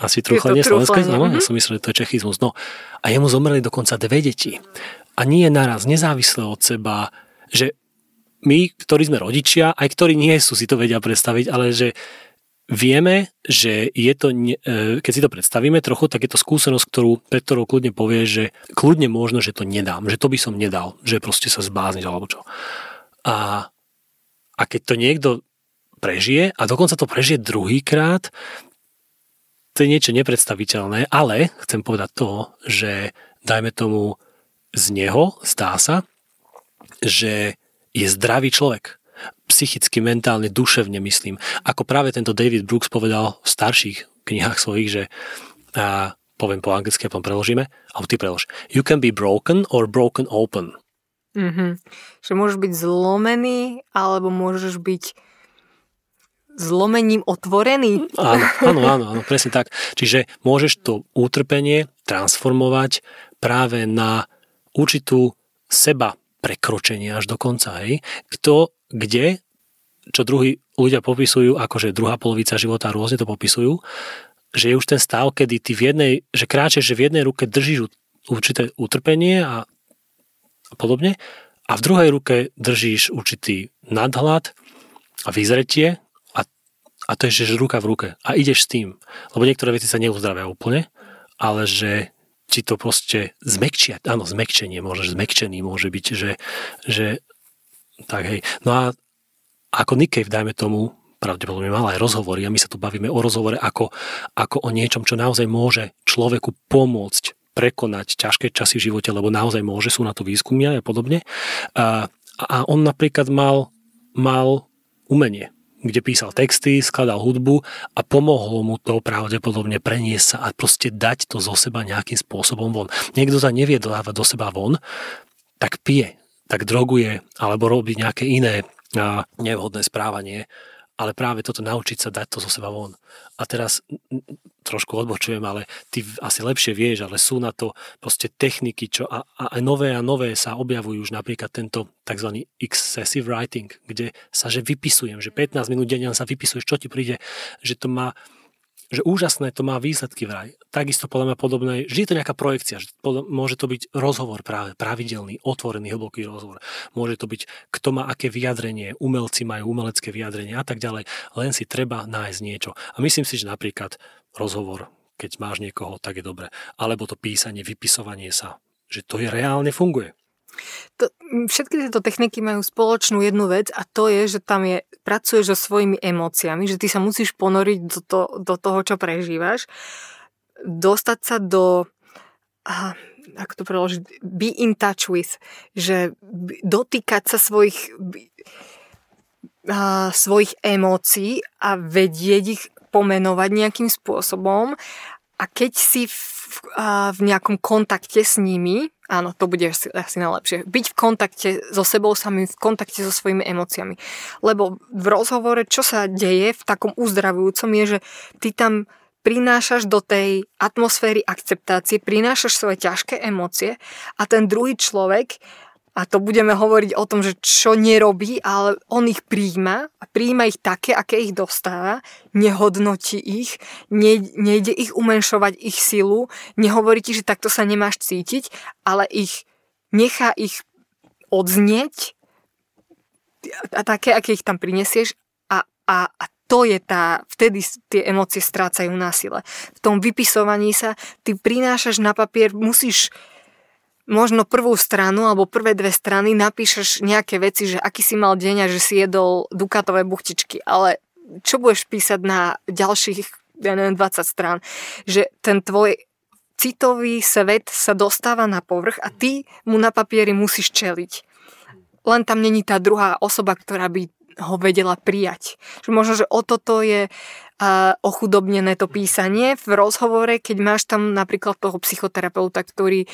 Asi trúchlenie slovenské? No, mm-hmm. ja som myslel, že to je čechizmus. No. A jemu zomreli dokonca dve deti. A nie naraz, nezávisle od seba, že my, ktorí sme rodičia, aj ktorí nie sú, si to vedia predstaviť, ale že vieme, že je to, e, keď si to predstavíme trochu, tak je to skúsenosť, ktorú, pred ktorou kľudne povie, že kľudne možno, že to nedám, že to by som nedal, že proste sa zbázniť alebo čo. A, a keď to niekto prežije a dokonca to prežije druhýkrát, to je niečo nepredstaviteľné, ale chcem povedať to, že dajme tomu z neho zdá sa, že je zdravý človek psychicky, mentálne, duševne myslím. Ako práve tento David Brooks povedal v starších knihách svojich, že a poviem po anglicky a potom preložíme, alebo ty prelož. You can be broken or broken open. Mm-hmm. Že môžeš byť zlomený, alebo môžeš byť zlomením otvorený. Áno, áno, áno, áno, presne tak. Čiže môžeš to utrpenie transformovať práve na určitú seba prekročenie až do konca. Hej. Kto kde, čo druhí ľudia popisujú, akože druhá polovica života rôzne to popisujú, že je už ten stav, kedy ty v jednej, že kráčeš, že v jednej ruke držíš určité utrpenie a, a podobne a v druhej ruke držíš určitý nadhľad a vyzretie a, a to je, že ruka v ruke a ideš s tým. Lebo niektoré veci sa neuzdravia úplne, ale že ti to proste zmekčia, áno, zmekčenie, môže, zmekčený môže byť, že, že tak hej. No a ako Cave, dajme tomu, pravdepodobne mal aj rozhovory a my sa tu bavíme o rozhovore ako, ako o niečom, čo naozaj môže človeku pomôcť prekonať ťažké časy v živote, lebo naozaj môže, sú na to výskumy a podobne. A, a on napríklad mal, mal umenie, kde písal texty, skladal hudbu a pomohlo mu to pravdepodobne preniesť sa a proste dať to zo seba nejakým spôsobom von. Niekto sa nevie dávať do seba von, tak pije, tak droguje alebo robí nejaké iné nevhodné správanie, ale práve toto naučiť sa dať to zo seba von. A teraz trošku odbočujem, ale ty asi lepšie vieš, ale sú na to proste techniky, čo a, a nové a nové sa objavujú už napríklad tento tzv. excessive writing, kde sa že vypisujem, že 15 minút denne sa vypisuješ, čo ti príde, že to má že úžasné to má výsledky vraj. Takisto podľa mňa podobné, že je to nejaká projekcia, že môže to byť rozhovor práve, pravidelný, otvorený, hlboký rozhovor. Môže to byť, kto má aké vyjadrenie, umelci majú umelecké vyjadrenie a tak ďalej. Len si treba nájsť niečo. A myslím si, že napríklad rozhovor, keď máš niekoho, tak je dobre. Alebo to písanie, vypisovanie sa, že to je reálne funguje. To, všetky tieto techniky majú spoločnú jednu vec a to je, že tam je, pracuješ so svojimi emóciami, že ty sa musíš ponoriť do, to, do toho, čo prežívaš, dostať sa do, uh, ako to preložiť, be in touch with, že dotýkať sa svojich, uh, svojich emócií a vedieť ich pomenovať nejakým spôsobom. A keď si v, v nejakom kontakte s nimi, áno, to bude asi, asi najlepšie, byť v kontakte so sebou samým, v kontakte so svojimi emóciami. Lebo v rozhovore, čo sa deje v takom uzdravujúcom, je, že ty tam prinášaš do tej atmosféry akceptácie, prinášaš svoje ťažké emócie a ten druhý človek a to budeme hovoriť o tom, že čo nerobí, ale on ich príjma a príjma ich také, aké ich dostáva, nehodnotí ich, ne, nejde ich umenšovať ich silu, nehovorí ti, že takto sa nemáš cítiť, ale ich nechá ich odznieť a také, aké ich tam prinesieš a, a, a to je tá, vtedy tie emócie strácajú na sile. V tom vypisovaní sa ty prinášaš na papier, musíš možno prvú stranu alebo prvé dve strany napíšeš nejaké veci, že aký si mal deň a že si jedol dukatové buchtičky, ale čo budeš písať na ďalších, ja neviem, 20 strán, že ten tvoj citový svet sa dostáva na povrch a ty mu na papieri musíš čeliť. Len tam není tá druhá osoba, ktorá by ho vedela prijať. Že možno, že o toto je a ochudobnené to písanie. V rozhovore, keď máš tam napríklad toho psychoterapeuta, ktorý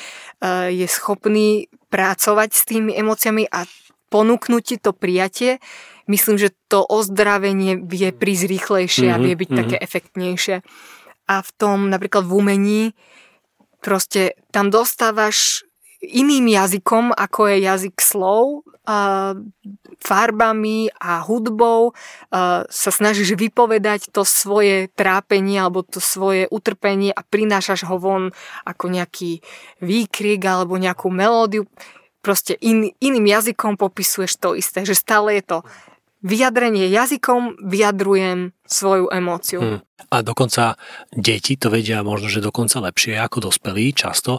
je schopný pracovať s tými emóciami a ponúknuť ti to prijatie, myslím, že to ozdravenie vie prísť rýchlejšie mm-hmm, a vie byť mm-hmm. také efektnejšie. A v tom napríklad v umení proste tam dostávaš iným jazykom, ako je jazyk slov, farbami a hudbou sa snažíš vypovedať to svoje trápenie alebo to svoje utrpenie a prinášaš ho von ako nejaký výkrik alebo nejakú melódiu. Proste in, iným jazykom popisuješ to isté, že stále je to vyjadrenie jazykom vyjadrujem svoju emóciu. Hmm. A dokonca deti to vedia možno, že dokonca lepšie ako dospelí často.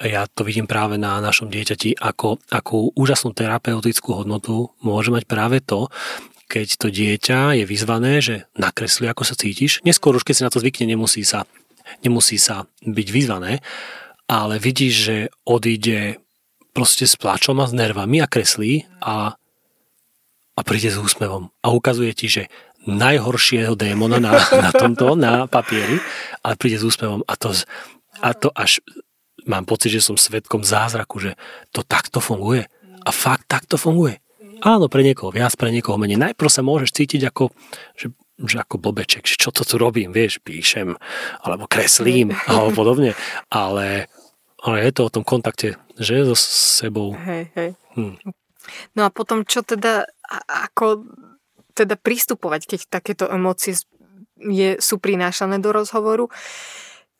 Ja to vidím práve na našom dieťati, ako, akú úžasnú terapeutickú hodnotu môže mať práve to, keď to dieťa je vyzvané, že nakresli, ako sa cítiš. Neskôr už keď si na to zvykne, nemusí sa, nemusí sa byť vyzvané, ale vidíš, že odíde proste s plačom a s nervami a kreslí a a príde s úsmevom a ukazuje ti, že najhoršieho démona na, na tomto, na papieri, ale príde s úsmevom a to, a to až mám pocit, že som svetkom zázraku, že to takto funguje. A fakt takto funguje. Áno, pre niekoho viac, pre niekoho menej. Najprv sa môžeš cítiť ako, že, že ako blbeček, že čo to tu robím, vieš, píšem, alebo kreslím, alebo podobne. Ale, ale je to o tom kontakte, že so sebou. Hej, hej. Hm. No a potom, čo teda ako teda pristupovať, keď takéto emócie je, sú prinášané do rozhovoru,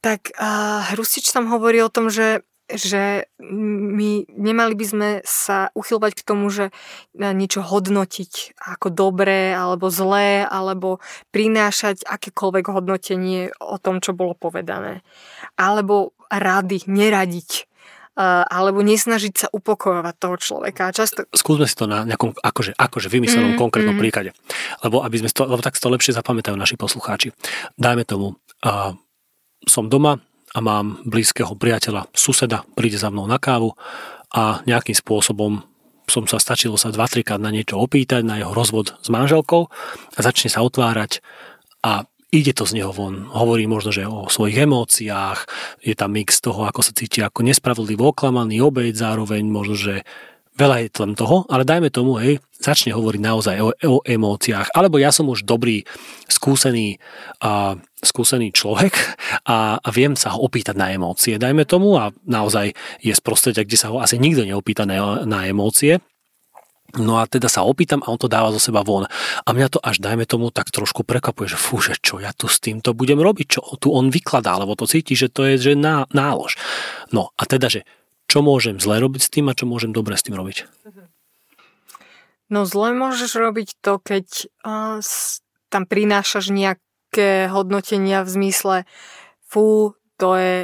tak uh, Hrustič tam hovorí o tom, že že my nemali by sme sa uchylovať k tomu, že niečo hodnotiť ako dobré alebo zlé, alebo prinášať akékoľvek hodnotenie o tom, čo bolo povedané. Alebo rady, neradiť alebo nesnažiť sa upokojovať toho človeka. Často... Skúsme si to na nejakom akože, akože vymyslenom mm, konkrétnom mm. príklade. Lebo, aby sme to, lebo tak to lepšie zapamätajú naši poslucháči. Dajme tomu, uh, som doma a mám blízkeho priateľa, suseda, príde za mnou na kávu a nejakým spôsobom som sa stačilo sa 2-3 krát na niečo opýtať, na jeho rozvod s manželkou a začne sa otvárať a ide to z neho von. Hovorí možno, že o svojich emóciách, je tam mix toho, ako sa cíti ako nespravodlivo oklamaný, obeď, zároveň možno, že veľa je tam toho, ale dajme tomu, hej, začne hovoriť naozaj o, o emóciách. Alebo ja som už dobrý, skúsený, a, skúsený človek a, a viem sa ho opýtať na emócie, dajme tomu, a naozaj je z prostredia, kde sa ho asi nikto neopýta na, na emócie, No a teda sa opýtam a on to dáva zo seba von. A mňa to až, dajme tomu, tak trošku prekvapuje, že fú, že čo ja tu s týmto budem robiť, čo tu on vykladá, lebo to cíti, že to je že ná, nálož. No a teda, že čo môžem zle robiť s tým a čo môžem dobre s tým robiť? No zle môžeš robiť to, keď uh, tam prinášaš nejaké hodnotenia v zmysle fú, to je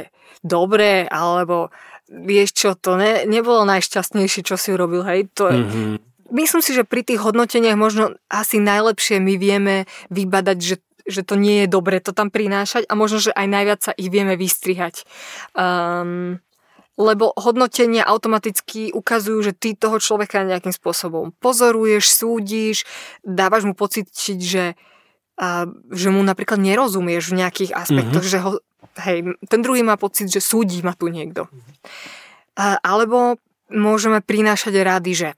dobré, alebo vieš čo, to ne, nebolo najšťastnejšie, čo si urobil, hej, to je, mm-hmm myslím si, že pri tých hodnoteniach možno asi najlepšie my vieme vybadať, že že to nie je dobre to tam prinášať a možno, že aj najviac sa ich vieme vystrihať. Um, lebo hodnotenia automaticky ukazujú, že ty toho človeka nejakým spôsobom pozoruješ, súdiš, dávaš mu pocit, že, že mu napríklad nerozumieš v nejakých aspektoch, mm-hmm. že ho hej, ten druhý má pocit, že súdi ma tu niekto. Alebo môžeme prinášať rady, že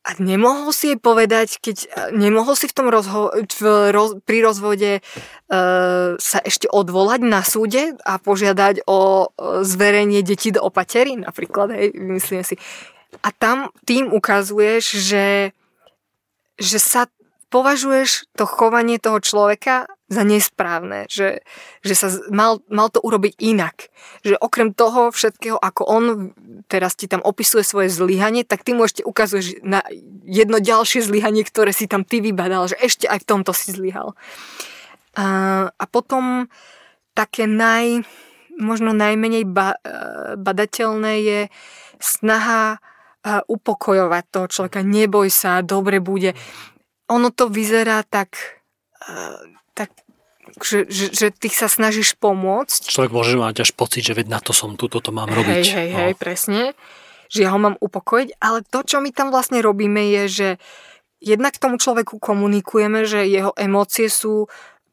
a nemohol si jej povedať, keď nemohol si v tom rozho- v roz- pri rozvode e, sa ešte odvolať na súde a požiadať o zverenie detí do opatery, napríklad, hej, myslím si. A tam tým ukazuješ, že, že sa považuješ to chovanie toho človeka za nesprávne, že, že sa mal, mal to urobiť inak. Že okrem toho všetkého, ako on teraz ti tam opisuje svoje zlyhanie, tak ty mu ešte ukazuješ na jedno ďalšie zlyhanie, ktoré si tam ty vybadal, že ešte aj v tomto si zlyhal. A, a potom také naj, možno najmenej ba, badateľné je snaha upokojovať toho človeka. Neboj sa, dobre bude ono to vyzerá tak, uh, tak že, že, že ty sa snažíš pomôcť. Človek môže mať až pocit, že veď na to som tu, toto mám robiť. Hej, hej, no. hej, presne. Že ja ho mám upokojiť, ale to, čo my tam vlastne robíme, je, že jednak tomu človeku komunikujeme, že jeho emócie sú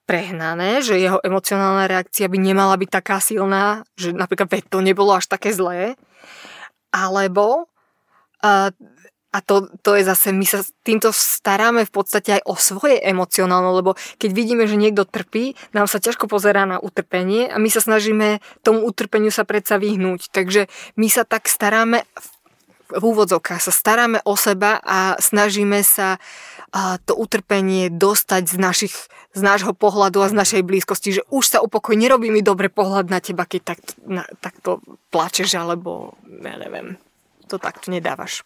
prehnané, že jeho emocionálna reakcia by nemala byť taká silná, že napríklad veď to nebolo až také zlé, alebo uh, a to, to je zase, my sa týmto staráme v podstate aj o svoje emocionálne, lebo keď vidíme, že niekto trpí, nám sa ťažko pozerá na utrpenie a my sa snažíme tomu utrpeniu sa predsa vyhnúť. Takže my sa tak staráme v úvodzovkách sa staráme o seba a snažíme sa to utrpenie dostať z, našich, z nášho pohľadu a z našej blízkosti, že už sa upokoj, nerobí mi dobre pohľad na teba, keď tak, na, takto plačeš, alebo ja neviem, to takto nedávaš.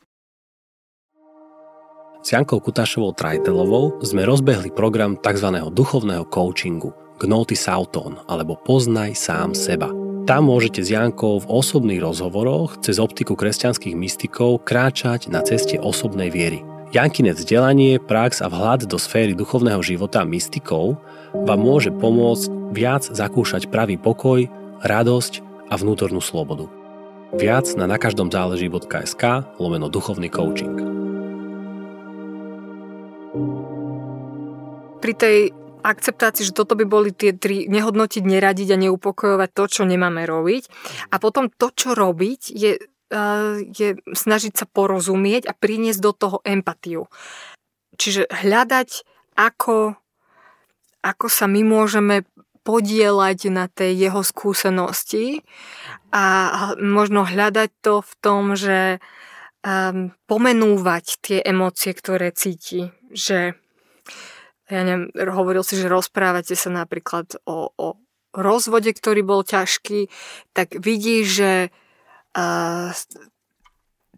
S Jankou Kutášovou Trajtelovou sme rozbehli program tzv. duchovného coachingu Gnóty Sauton alebo Poznaj sám seba. Tam môžete s Jankou v osobných rozhovoroch cez optiku kresťanských mystikov kráčať na ceste osobnej viery. Jankine vzdelanie, prax a vhľad do sféry duchovného života mystikov vám môže pomôcť viac zakúšať pravý pokoj, radosť a vnútornú slobodu. Viac na nakaždomzáleží.sk lomeno duchovný coaching. Pri tej akceptácii, že toto by boli tie tri, nehodnotiť, neradiť a neupokojovať to, čo nemáme robiť. A potom to, čo robiť, je, uh, je snažiť sa porozumieť a priniesť do toho empatiu. Čiže hľadať, ako, ako sa my môžeme podielať na tej jeho skúsenosti a možno hľadať to v tom, že um, pomenúvať tie emócie, ktoré cíti. Že ja neviem, hovoril si, že rozprávate sa napríklad o, o rozvode, ktorý bol ťažký, tak vidíš, že uh,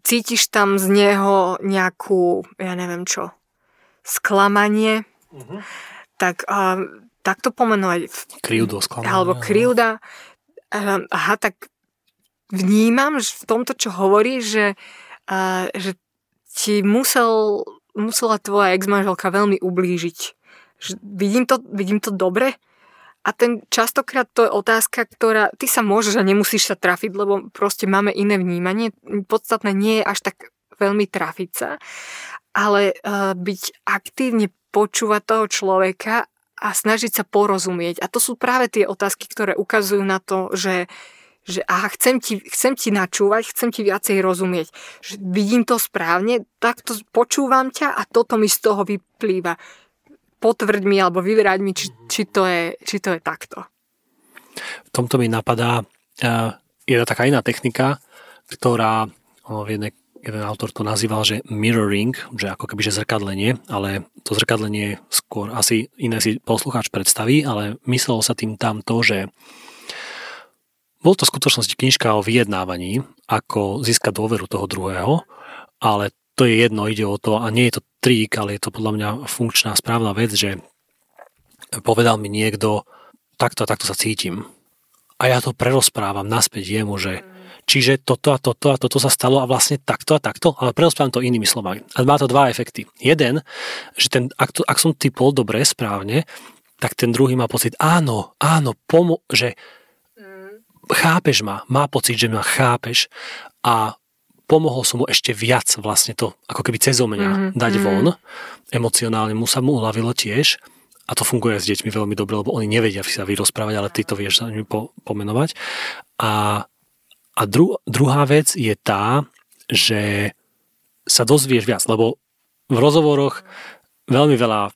cítiš tam z neho nejakú, ja neviem čo, sklamanie, uh-huh. tak uh, tak to pomenovať. Krivdu, sklamanie. Alebo krivda. Uh, aha, tak vnímam že v tomto, čo hovorí, že, uh, že ti musel, musela tvoja ex-manželka veľmi ublížiť vidím to, vidím to dobre? A ten častokrát to je otázka, ktorá, ty sa môžeš a nemusíš sa trafiť, lebo proste máme iné vnímanie. Podstatné nie je až tak veľmi trafiť sa, ale uh, byť aktívne počúvať toho človeka a snažiť sa porozumieť. A to sú práve tie otázky, ktoré ukazujú na to, že že aha, chcem ti, chcem ti načúvať, chcem ti viacej rozumieť. Že vidím to správne, takto počúvam ťa a toto mi z toho vyplýva potvrď mi alebo vyvrať mi, či, či, to je, či to je takto. V tomto mi napadá uh, jedna taká iná technika, ktorá uh, jedne, jeden autor to nazýval, že mirroring, že ako keby že zrkadlenie, ale to zrkadlenie skôr asi iné si poslucháč predstaví, ale myslelo sa tým tam to, že bol to v skutočnosti knižka o vyjednávaní, ako získať dôveru toho druhého, ale to je jedno, ide o to, a nie je to trik, ale je to podľa mňa funkčná, správna vec, že povedal mi niekto, takto a takto sa cítim. A ja to prerozprávam naspäť jemu, že čiže toto a toto a toto sa stalo a vlastne takto a takto, ale prerozprávam to inými slovami. A má to dva efekty. Jeden, že ten, ak, to, ak som typol dobre, správne, tak ten druhý má pocit, áno, áno, pomo- že chápeš ma, má pocit, že ma chápeš a pomohol som mu ešte viac vlastne to, ako keby cez mňa mm-hmm. dať mhm. von. Emocionálne mu sa mu uľavilo tiež a to funguje s deťmi veľmi dobre, lebo oni nevedia sa vyrozprávať, ale ty to vieš sa nimi po, pomenovať. A, a dru, druhá vec je tá, že sa dozvieš viac, lebo v rozhovoroch veľmi veľa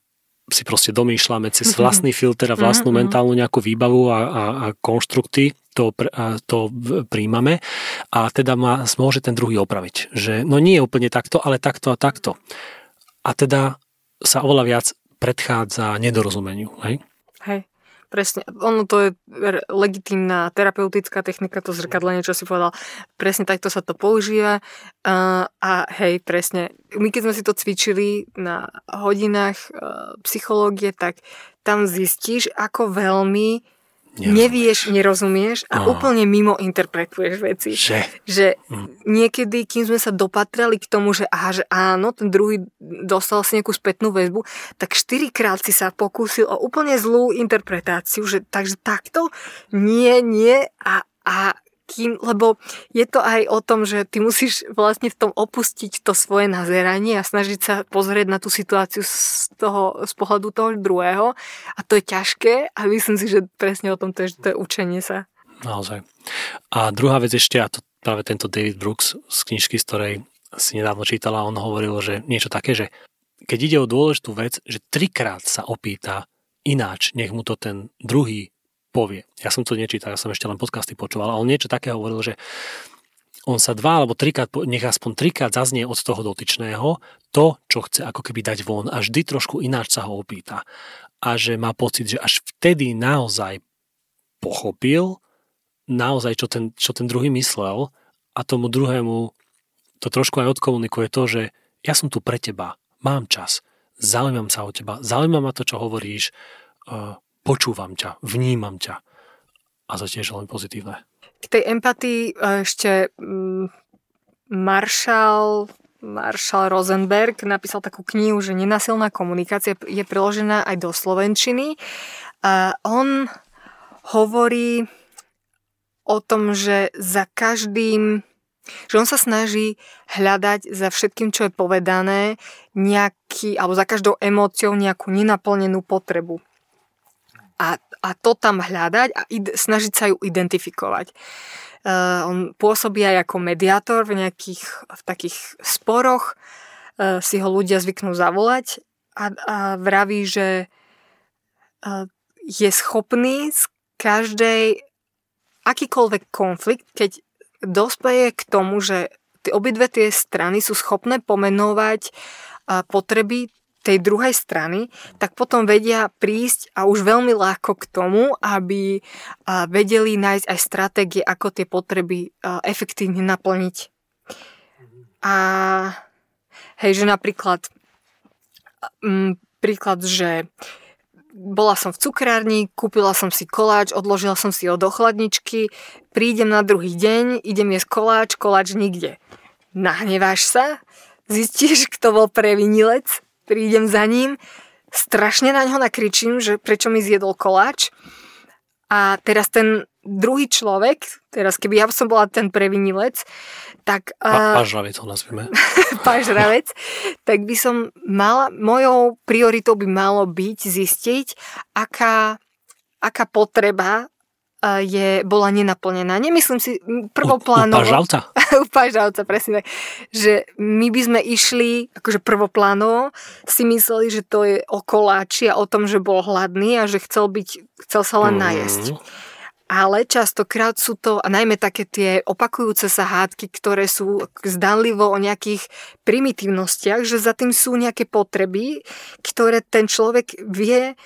si proste domýšľame cez vlastný filter a vlastnú mm-hmm. mentálnu nejakú výbavu a, a, a konštrukty to, to príjmame a teda ma môže ten druhý opraviť, že no nie je úplne takto, ale takto a takto. A teda sa oveľa viac predchádza nedorozumeniu. Hej? Hej. Presne, ono to je legitímna terapeutická technika, to zrkadlenie, čo si povedal. Presne takto sa to používa. Uh, a hej, presne, my keď sme si to cvičili na hodinách uh, psychológie, tak tam zistíš, ako veľmi nevieš, nerozumieš a oh. úplne mimo interpretuješ veci. Že? že hm. niekedy, kým sme sa dopatrali k tomu, že aha, že áno, ten druhý dostal si nejakú spätnú väzbu, tak štyrikrát si sa pokúsil o úplne zlú interpretáciu, že takže takto, nie, nie a, a kým, lebo je to aj o tom, že ty musíš vlastne v tom opustiť to svoje nazeranie a snažiť sa pozrieť na tú situáciu z, toho, z pohľadu toho druhého a to je ťažké a myslím si, že presne o tom to je, že to je učenie sa. Naozaj. A druhá vec ešte, a to práve tento David Brooks z knižky, z ktorej si nedávno čítala, on hovoril, že niečo také, že keď ide o dôležitú vec, že trikrát sa opýta ináč, nech mu to ten druhý povie. Ja som to nečítal, ja som ešte len podcasty počúval, ale on niečo také hovoril, že on sa dva alebo trikrát, nech aspoň trikrát zaznie od toho dotyčného to, čo chce ako keby dať von a vždy trošku ináč sa ho opýta. A že má pocit, že až vtedy naozaj pochopil, naozaj, čo ten, čo ten druhý myslel a tomu druhému to trošku aj odkomunikuje to, že ja som tu pre teba, mám čas, zaujímam sa o teba, zaujíma ma to, čo hovoríš, uh, počúvam ťa, vnímam ťa. A to tiež pozitívne. K tej empatii e, ešte mm, Marshall, Marshall Rosenberg napísal takú knihu, že nenasilná komunikácia je preložená aj do slovenčiny. A on hovorí o tom, že za každým že on sa snaží hľadať za všetkým, čo je povedané, nejaký, alebo za každou emóciou nejakú nenaplnenú potrebu a, a to tam hľadať a id, snažiť sa ju identifikovať. Uh, on pôsobí aj ako mediátor v nejakých v takých sporoch, uh, si ho ľudia zvyknú zavolať a, a vraví, že uh, je schopný z každej akýkoľvek konflikt, keď dospeje k tomu, že obidve tie strany sú schopné pomenovať potreby tej druhej strany, tak potom vedia prísť a už veľmi ľahko k tomu, aby vedeli nájsť aj stratégie, ako tie potreby efektívne naplniť. A hej, že napríklad príklad, že bola som v cukrárni, kúpila som si koláč, odložila som si ho do chladničky, prídem na druhý deň, idem jesť koláč, koláč nikde. Nahneváš sa, zistíš, kto bol previnilec, prídem za ním, strašne na ňo nakričím, že prečo mi zjedol koláč. A teraz ten druhý človek, teraz keby ja som bola ten previnilec, tak... Pa, pažravec ho nazvime. pažravec, tak by som mala, mojou prioritou by malo byť zistiť, aká, aká potreba je, bola nenaplnená. Nemyslím si prvoplánovo... U, u pažavca? u pažavca, presne tak. Že my by sme išli, akože prvoplánovo, si mysleli, že to je o koláči a o tom, že bol hladný a že chcel, byť, chcel sa len mm. najesť. Ale častokrát sú to, a najmä také tie opakujúce sa hádky, ktoré sú zdanlivo o nejakých primitívnostiach, že za tým sú nejaké potreby, ktoré ten človek vie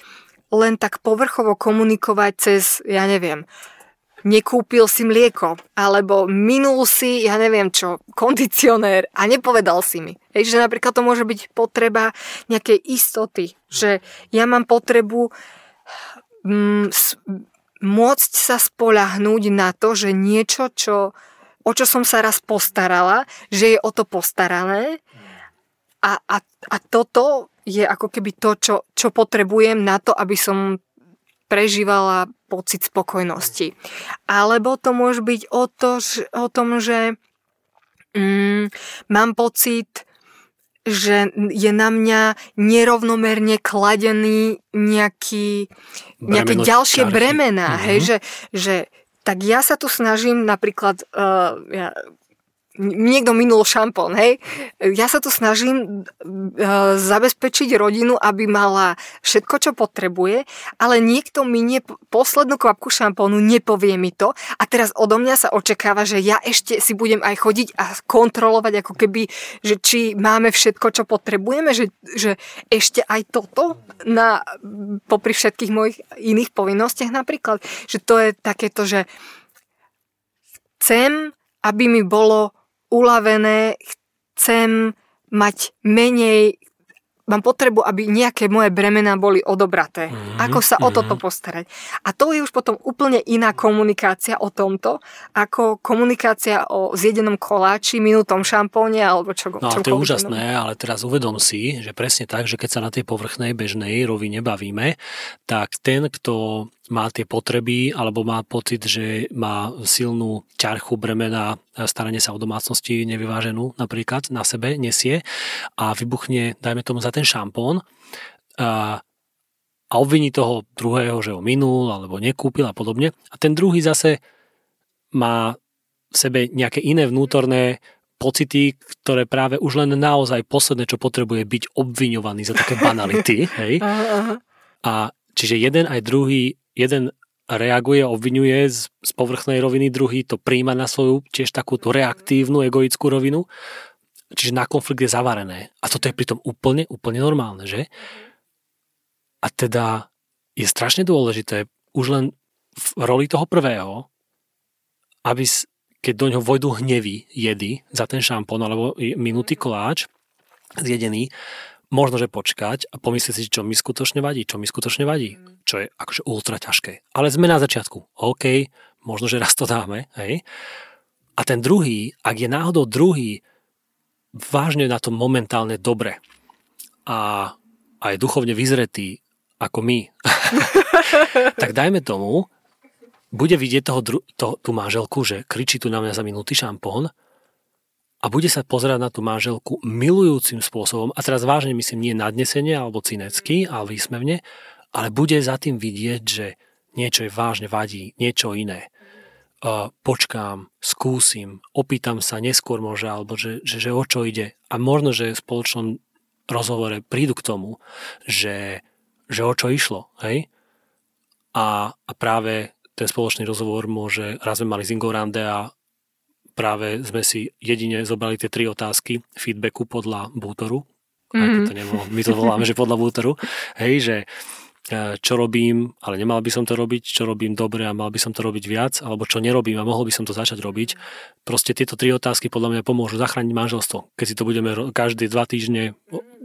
len tak povrchovo komunikovať cez, ja neviem, nekúpil si mlieko, alebo minul si, ja neviem čo, kondicionér a nepovedal si mi. Hej, že napríklad to môže byť potreba nejakej istoty, že ja mám potrebu mm, s, môcť sa spolahnúť na to, že niečo, čo, o čo som sa raz postarala, že je o to postarané a, a, a toto je ako keby to, čo, čo potrebujem na to, aby som prežívala pocit spokojnosti. Alebo to môže byť o, to, o tom, že mm, mám pocit, že je na mňa nerovnomerne kladený nejaký, nejaké Bremeno ďalšie ťarchy. bremená, Mhm. hej, že, že tak ja sa tu snažím napríklad, uh, ja, niekto minul šampón, hej, ja sa tu snažím uh, zabezpečiť rodinu, aby mala všetko, čo potrebuje, ale niekto mi ne, poslednú kvapku šampónu nepovie mi to a teraz odo mňa sa očakáva, že ja ešte si budem aj chodiť a kontrolovať ako keby, že či máme všetko, čo potrebujeme, že, že ešte aj toto na, popri všetkých mojich iných povinnostiach napríklad, že to je takéto, že chcem, aby mi bolo uľavené, chcem mať menej, mám potrebu, aby nejaké moje bremená boli odobraté. Mhm, Ako sa o mhm. toto postarať. A to je už potom úplne iná komunikácia o tomto, ako komunikácia o zjedenom koláči, minutom šampóne alebo čo. No a to je úžasné, ale teraz uvedom si, že presne tak, že keď sa na tej povrchnej bežnej rovine bavíme, tak ten, kto má tie potreby alebo má pocit, že má silnú ťarchu bremena staranie sa o domácnosti nevyváženú napríklad na sebe nesie a vybuchne, dajme tomu, za ten šampón a, a obviní toho druhého, že ho minul alebo nekúpil a podobne. A ten druhý zase má v sebe nejaké iné vnútorné pocity, ktoré práve už len naozaj posledné, čo potrebuje byť obviňovaný za také banality. Hej? A čiže jeden aj druhý, jeden reaguje, obvinuje z, z povrchnej roviny, druhý to príjma na svoju tiež takú tú reaktívnu, egoickú rovinu. Čiže na konflikt je zavarené. A toto je pritom úplne, úplne normálne, že? A teda je strašne dôležité už len v roli toho prvého, aby keď do ňoho vojdu hnevy, jedy za ten šampón alebo minutý koláč zjedený, možno, že počkať a pomyslieť si, čo mi skutočne vadí, čo mi skutočne vadí, čo je akože ultra ťažké. Ale sme na začiatku. OK, možno, že raz to dáme, hej. A ten druhý, ak je náhodou druhý vážne na tom momentálne dobre a, a je duchovne vyzretý ako my, tak dajme tomu, bude vidieť toho, dru- to, tú manželku, že kričí tu na mňa za minutý šampón a bude sa pozerať na tú manželku milujúcim spôsobom, a teraz vážne myslím nie nadnesenie alebo cinecky, ale výsmevne, ale bude za tým vidieť, že niečo je vážne vadí, niečo iné. Uh, počkám, skúsim, opýtam sa neskôr môže, alebo že, že, že o čo ide. A možno, že v spoločnom rozhovore prídu k tomu, že, že o čo išlo. Hej? A, a práve ten spoločný rozhovor môže, raz sme mali z Ingou Rande a práve sme si jedine zobrali tie tri otázky feedbacku podľa Bútoru. Mm-hmm. Aj keď to nebolo, my to voláme, že podľa Bútoru. Hej, že e, čo robím, ale nemal by som to robiť, čo robím dobre a mal by som to robiť viac, alebo čo nerobím a mohol by som to začať robiť. Proste tieto tri otázky podľa mňa pomôžu zachrániť manželstvo, keď si to budeme každé dva týždne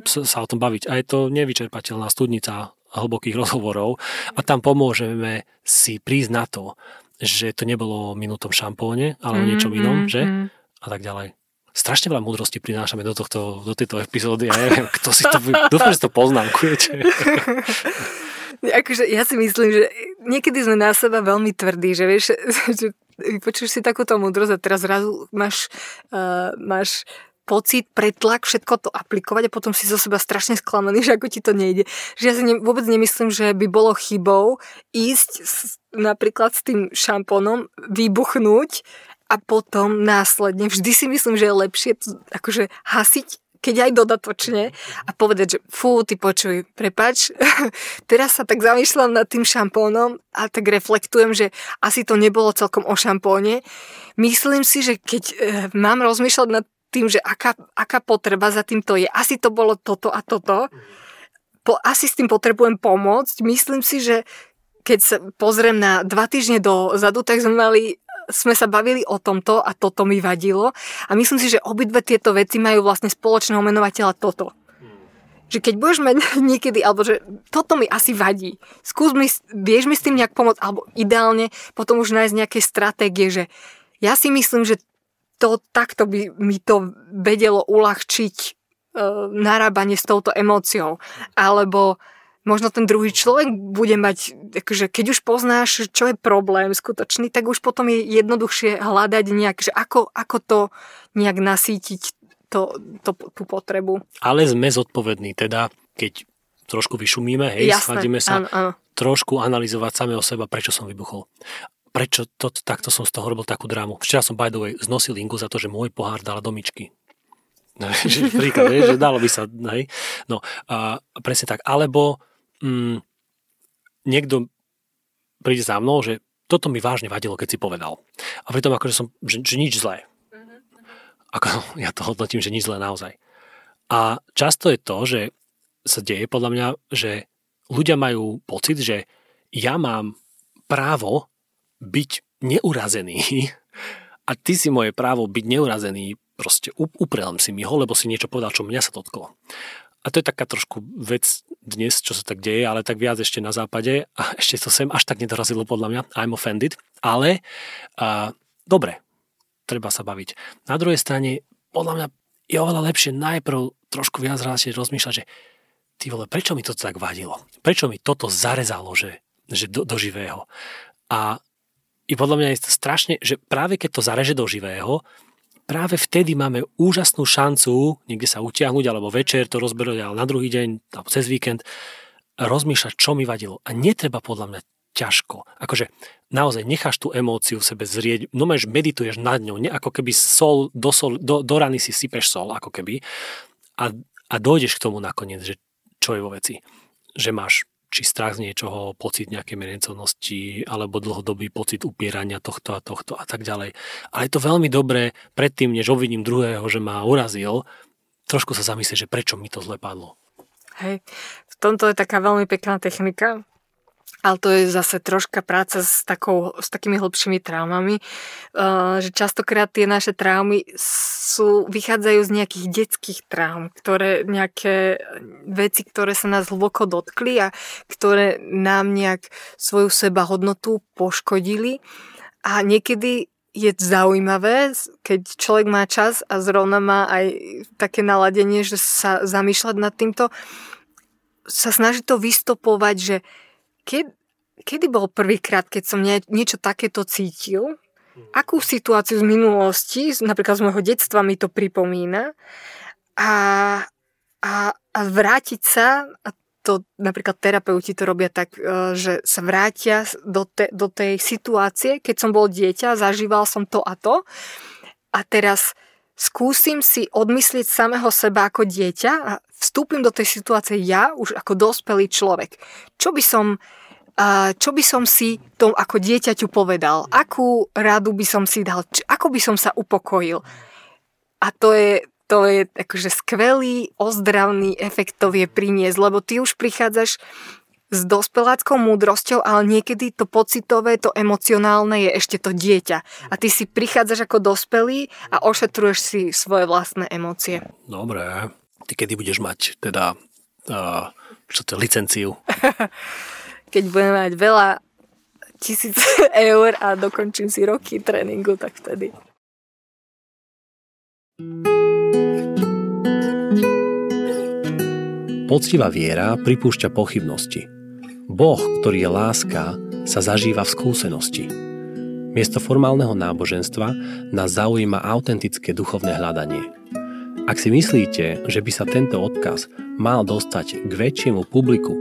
sa o tom baviť. A je to nevyčerpateľná studnica hlbokých rozhovorov a tam pomôžeme si prísť na to, že to nebolo o minútom šampóne, ale o niečom inom, že? mm. A tak ďalej. Strašne veľa múdrosti prinášame do, tohto, do tejto epizódy. Ja neviem, kto si to... Dúfam, že to poznámkujete. Akože ja si myslím, že niekedy sme na seba veľmi tvrdí, že vieš, že vypočuješ si takúto múdrosť a teraz zrazu máš, uh, máš pocit, pretlak, všetko to aplikovať a potom si zo seba strašne sklamaný, že ako ti to nejde. Že ja si ne, vôbec nemyslím, že by bolo chybou ísť s, napríklad s tým šampónom, vybuchnúť a potom následne, vždy si myslím, že je lepšie to akože hasiť keď aj dodatočne a povedať, že fú, ty počuj, prepač, teraz sa tak zamýšľam nad tým šampónom a tak reflektujem, že asi to nebolo celkom o šampóne. Myslím si, že keď e, mám rozmýšľať nad tým, že aká, aká potreba za týmto je, asi to bolo toto a toto, po, asi s tým potrebujem pomôcť. Myslím si, že keď sa pozriem na dva týždne dozadu, tak sme mali sme sa bavili o tomto a toto mi vadilo a myslím si, že obidve tieto veci majú vlastne spoločného menovateľa toto. Že keď budeš mať niekedy, alebo že toto mi asi vadí, skús mi, vieš mi s tým nejak pomôcť, alebo ideálne potom už nájsť nejaké stratégie, že ja si myslím, že to takto by mi to vedelo uľahčiť e, narábanie s touto emóciou. Alebo možno ten druhý človek bude mať, akože keď už poznáš, čo je problém skutočný, tak už potom je jednoduchšie hľadať nejak, že ako, ako to nejak nasítiť to, to, tú potrebu. Ale sme zodpovední, teda keď trošku vyšumíme, hej, Jasné, schladíme sa, áno, áno. trošku analyzovať same o seba, prečo som vybuchol. Prečo to, takto som z toho robil takú drámu. Včera som by the way znosil Ingu za to, že môj pohár dala do myčky. Že príklad, že dalo by sa, hej. No, a presne tak. Alebo mm, niekto príde za mnou, že toto mi vážne vadilo, keď si povedal. A pritom akože som, že, že nič zlé. Ako, ja to hodnotím, že nič zlé naozaj. A často je to, že sa deje podľa mňa, že ľudia majú pocit, že ja mám právo byť neurazený a ty si moje právo byť neurazený proste uprelem si mi ho, lebo si niečo povedal, čo mňa sa dotklo. A to je taká trošku vec dnes, čo sa tak deje, ale tak viac ešte na západe a ešte to sem až tak nedorazilo podľa mňa. I'm offended. Ale uh, dobre, treba sa baviť. Na druhej strane, podľa mňa je oveľa lepšie najprv trošku viac rozmýšľať, že ty vole, prečo mi to tak vadilo? Prečo mi toto zarezalo, že, že do, do živého? A i podľa mňa je strašne, že práve keď to zareže do živého, práve vtedy máme úžasnú šancu niekde sa utiahnuť, alebo večer to rozberať, ale na druhý deň, alebo cez víkend, rozmýšľať, čo mi vadilo. A netreba podľa mňa ťažko. Akože naozaj necháš tú emóciu v sebe zrieť, no máš, medituješ nad ňou, ne ako keby sol, do, sol, do, do rany si sypeš sol, ako keby. A, a dojdeš k tomu nakoniec, že čo je vo veci. Že máš či strach z niečoho, pocit nejakej menencovnosti, alebo dlhodobý pocit upierania tohto a tohto a tak ďalej. Ale je to veľmi dobré predtým, než obvidím druhého, že ma urazil, trošku sa zamyslieť, že prečo mi to zle padlo. Hej, v tomto je taká veľmi pekná technika, ale to je zase troška práca s, takou, s takými hlbšími traumami, uh, že častokrát tie naše traumy sú, vychádzajú z nejakých detských traum, ktoré nejaké veci, ktoré sa nás hlboko dotkli a ktoré nám nejak svoju seba hodnotu poškodili. A niekedy je zaujímavé, keď človek má čas a zrovna má aj také naladenie, že sa zamýšľať nad týmto, sa snaží to vystopovať, že keď, kedy bol prvýkrát, keď som nie, niečo takéto cítil? Akú situáciu z minulosti, napríklad z môjho detstva mi to pripomína? A, a, a vrátiť sa, a to napríklad terapeuti to robia tak, e, že sa vrátia do, te, do tej situácie, keď som bol dieťa, zažíval som to a to. A teraz skúsim si odmyslieť samého seba ako dieťa a vstúpim do tej situácie ja už ako dospelý človek. Čo by som čo by som si tom ako dieťaťu povedal? Akú radu by som si dal? Ako by som sa upokojil? A to je, to je akože skvelý ozdravný efekt to vie priniesť, lebo ty už prichádzaš s dospeláckou múdrosťou, ale niekedy to pocitové, to emocionálne je ešte to dieťa. A ty si prichádzaš ako dospelý a ošetruješ si svoje vlastné emócie. Dobre. Ty kedy budeš mať teda uh, čo to, licenciu? Keď budem mať veľa tisíc eur a dokončím si roky tréningu, tak vtedy. Poctivá viera pripúšťa pochybnosti – Boh, ktorý je láska, sa zažíva v skúsenosti. Miesto formálneho náboženstva nás zaujíma autentické duchovné hľadanie. Ak si myslíte, že by sa tento odkaz mal dostať k väčšiemu publiku,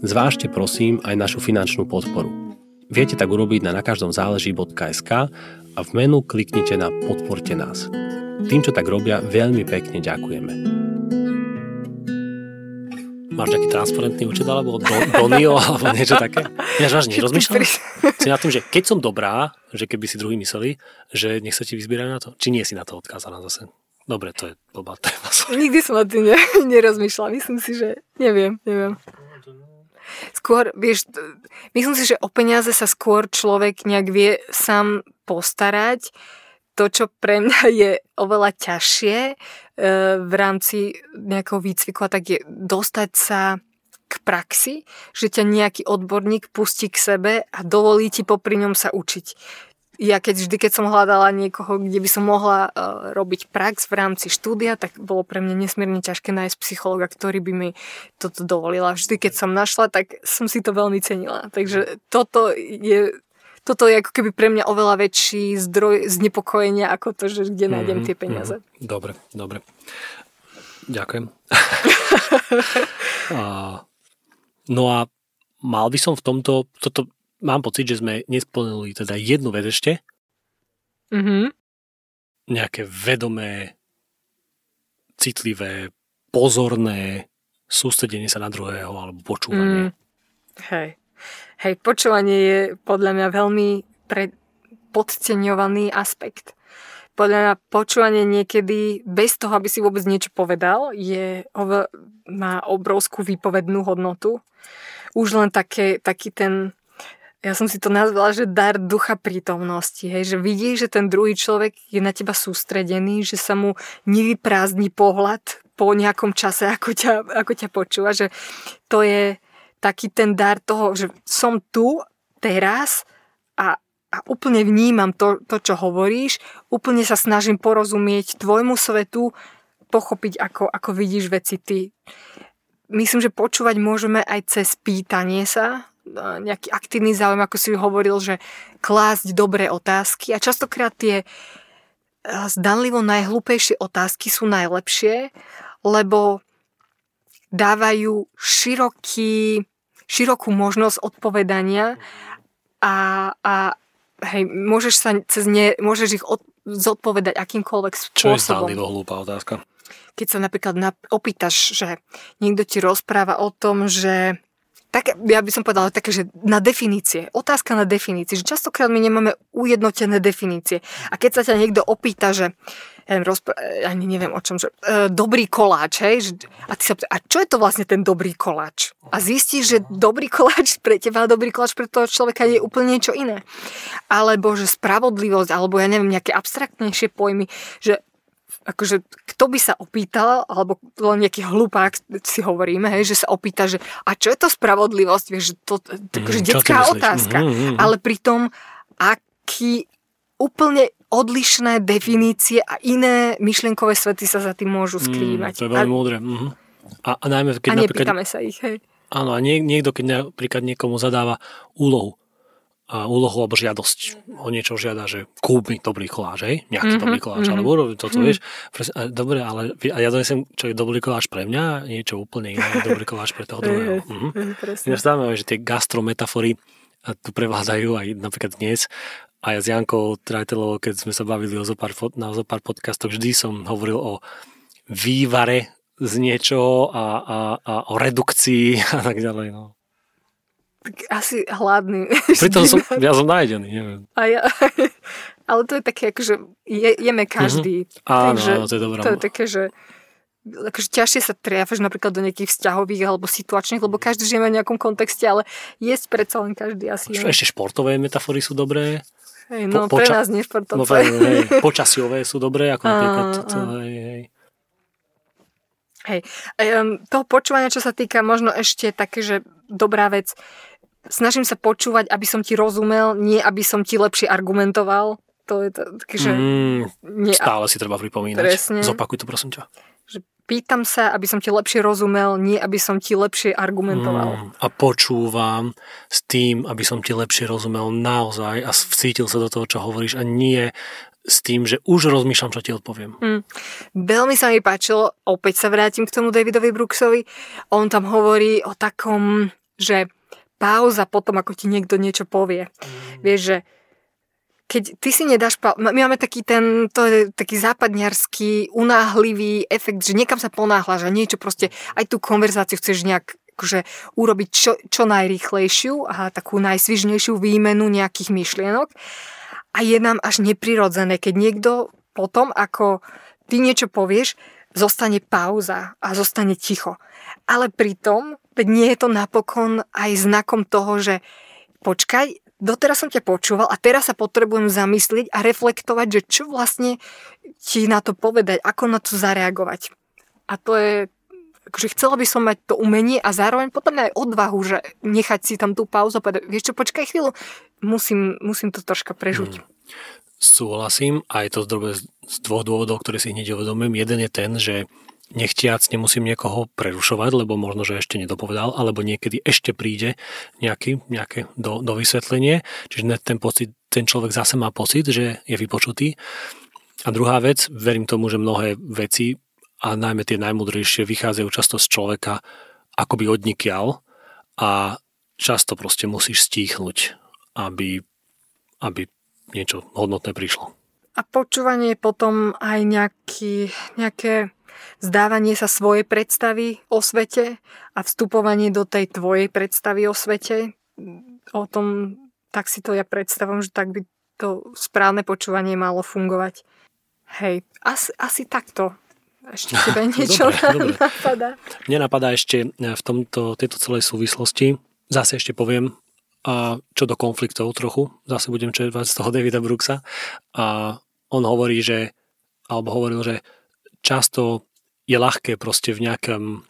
zvážte prosím aj našu finančnú podporu. Viete tak urobiť na nakaždomzáleží.sk a v menu kliknite na Podporte nás. Tým, čo tak robia, veľmi pekne ďakujeme. Máš nejaký transparentný účet alebo Donio alebo niečo také? Ja vážne, rozmýšľam si na tým, že keď som dobrá, že keby si druhý mysleli, že nech sa ti vyzbierajú na to. Či nie si na to odkázaná zase? Dobre, to je blbá téma. Nikdy som na tým ne, nerozmýšľala. Myslím si, že neviem, neviem. Skôr, vieš, myslím si, že o peniaze sa skôr človek nejak vie sám postarať, to, čo pre mňa je oveľa ťažšie e, v rámci nejakého výcviku, tak je dostať sa k praxi, že ťa nejaký odborník pustí k sebe a dovolí ti popri ňom sa učiť. Ja keď vždy, keď som hľadala niekoho, kde by som mohla uh, robiť prax v rámci štúdia, tak bolo pre mňa nesmierne ťažké nájsť psychologa, ktorý by mi toto dovolila. Vždy, keď som našla, tak som si to veľmi cenila. Takže toto je toto je ako keby pre mňa oveľa väčší zdroj znepokojenia ako to, že kde nájdem tie peniaze. Mm-hmm. Dobre, dobre. Ďakujem. no a mal by som v tomto, toto mám pocit, že sme nesplnili teda jednu vec ešte. Mm-hmm. Nejaké vedomé, citlivé, pozorné sústredenie sa na druhého alebo počúvanie. Mm. Hej. Hej, počúvanie je podľa mňa veľmi pre, podceňovaný aspekt. Podľa mňa počúvanie niekedy bez toho, aby si vôbec niečo povedal, je, má obrovskú výpovednú hodnotu. Už len také, taký ten ja som si to nazvala, že dar ducha prítomnosti, hej, že vidíš, že ten druhý človek je na teba sústredený, že sa mu nevyprázdni pohľad po nejakom čase, ako ťa, ako ťa počúva, že to je taký ten dar toho, že som tu teraz a, a úplne vnímam to, to, čo hovoríš, úplne sa snažím porozumieť tvojmu svetu, pochopiť, ako, ako vidíš veci ty. Myslím, že počúvať môžeme aj cez pýtanie sa, nejaký aktívny záujem, ako si hovoril, že klásť dobré otázky a častokrát tie zdanlivo najhlúpejšie otázky sú najlepšie, lebo dávajú široký, širokú možnosť odpovedania a, a hej, môžeš, sa cez ne, môžeš ich od, zodpovedať akýmkoľvek spôsobom. Čo je zdanlivo hlúpa otázka? Keď sa napríklad opýtaš, že niekto ti rozpráva o tom, že tak, ja by som povedala také, že na definície. Otázka na definície. Že častokrát my nemáme ujednotené definície. A keď sa ťa niekto opýta, že ja neviem, rozpr- ani neviem o čom, že e, dobrý koláč, hej, a ty sa a čo je to vlastne ten dobrý koláč? A zistíš, že dobrý koláč pre teba dobrý koláč pre toho človeka je úplne niečo iné. Alebo že spravodlivosť, alebo ja neviem, nejaké abstraktnejšie pojmy, že akože kto by sa opýtal, alebo len nejaký hlupák si hovoríme, hej, že sa opýta, že a čo je to spravodlivosť, vieš, že to, to akože mm, detská otázka, mm, mm, mm. ale pritom aký úplne odlišné definície a iné myšlienkové svety sa za tým môžu skrývať. Mm, to je veľmi a, múdre. Mm-hmm. A, a najmä, keď a nepýtame napríklad, sa ich, hej. Áno, a nie, niekto, keď napríklad niekomu zadáva úlohu, úlohu alebo žiadosť o niečo žiada, že kúp mi dobrý koláč, hej? Nejaký mm-hmm, dobrý koláč, mm-hmm. alebo urobím toto, mm-hmm. vieš. Presne, dobre, ale a ja donesem, čo je dobrý koláč pre mňa, niečo úplne iné, dobrý koláč pre toho druhého. Mm-hmm. Presne. že tie gastrometafory tu prevládajú aj napríklad dnes. A ja s Jankou Trajtelovou, keď sme sa bavili o zopár, na zopár podcastoch, vždy som hovoril o vývare z niečoho a, a, a o redukcii a tak ďalej. No. Asi hladný. Pritom som, ja som nájdený, neviem. A ja, ale to je také, akože je, jeme každý. Mm-hmm. Áno, takže áno, to je dobré. To je také, že akože ťažšie sa triafeš napríklad do nejakých vzťahových alebo situačných, lebo každý žijeme v nejakom kontexte, ale jesť predsa len každý asi. Čo, ešte športové metafory sú dobré. Hej, no po, poča- pre nás nie športové. No, hej, počasiové sú dobré, ako napríklad. To, hej, hej. Hej, um, toho počúvania, čo sa týka možno ešte také, že dobrá vec, snažím sa počúvať, aby som ti rozumel, nie aby som ti lepšie argumentoval. To je také, že... Mm, nie, stále si treba pripomínať. Presne. Zopakuj to, prosím ťa. Že pýtam sa, aby som ti lepšie rozumel, nie aby som ti lepšie argumentoval. Mm, a počúvam s tým, aby som ti lepšie rozumel naozaj a vcítil sa do toho, čo hovoríš a nie s tým, že už rozmýšľam, čo ti odpoviem. Mm. Veľmi sa mi páčilo, opäť sa vrátim k tomu Davidovi Brooksovi, on tam hovorí o takom, že pauza potom, ako ti niekto niečo povie. Mm. Vieš, že keď ty si nedáš pauzu, my máme taký ten, to je taký západňarský, unáhlivý efekt, že niekam sa ponáhľaš a niečo proste, aj tú konverzáciu chceš nejak akože urobiť čo, čo najrýchlejšiu a takú najsvižnejšiu výmenu nejakých myšlienok. A je nám až neprirodzené, keď niekto potom, ako ty niečo povieš, zostane pauza a zostane ticho. Ale pritom Veď nie je to napokon aj znakom toho, že počkaj, doteraz som ťa počúval a teraz sa potrebujem zamyslieť a reflektovať, že čo vlastne ti na to povedať, ako na to zareagovať. A to je, akože chcela by som mať to umenie a zároveň potom aj odvahu, že nechať si tam tú pauzu a povedať, vieš čo, počkaj chvíľu, musím, musím to troška prežuť. Hmm. Súhlasím a je to z dvoch dôvodov, ktoré si hneď uvedomujem. Jeden je ten, že nechtiac nemusím niekoho prerušovať, lebo možno, že ešte nedopovedal, alebo niekedy ešte príde nejaký, nejaké do, do vysvetlenie, čiže ten, pocit, ten človek zase má pocit, že je vypočutý. A druhá vec, verím tomu, že mnohé veci, a najmä tie najmudrejšie, vychádzajú často z človeka akoby odnikial a často proste musíš stíchnuť, aby, aby niečo hodnotné prišlo. A počúvanie je potom aj nejaký, nejaké zdávanie sa svojej predstavy o svete a vstupovanie do tej tvojej predstavy o svete. O tom, tak si to ja predstavom, že tak by to správne počúvanie malo fungovať. Hej, asi, asi takto. Ešte tebe niečo dobre, dobre. napadá? Mne napadá ešte v tomto, tejto celej súvislosti, zase ešte poviem, a čo do konfliktov trochu, zase budem čerpať z toho Davida Brooksa. A on hovorí, že, alebo hovoril, že často je ľahké proste v nejakom,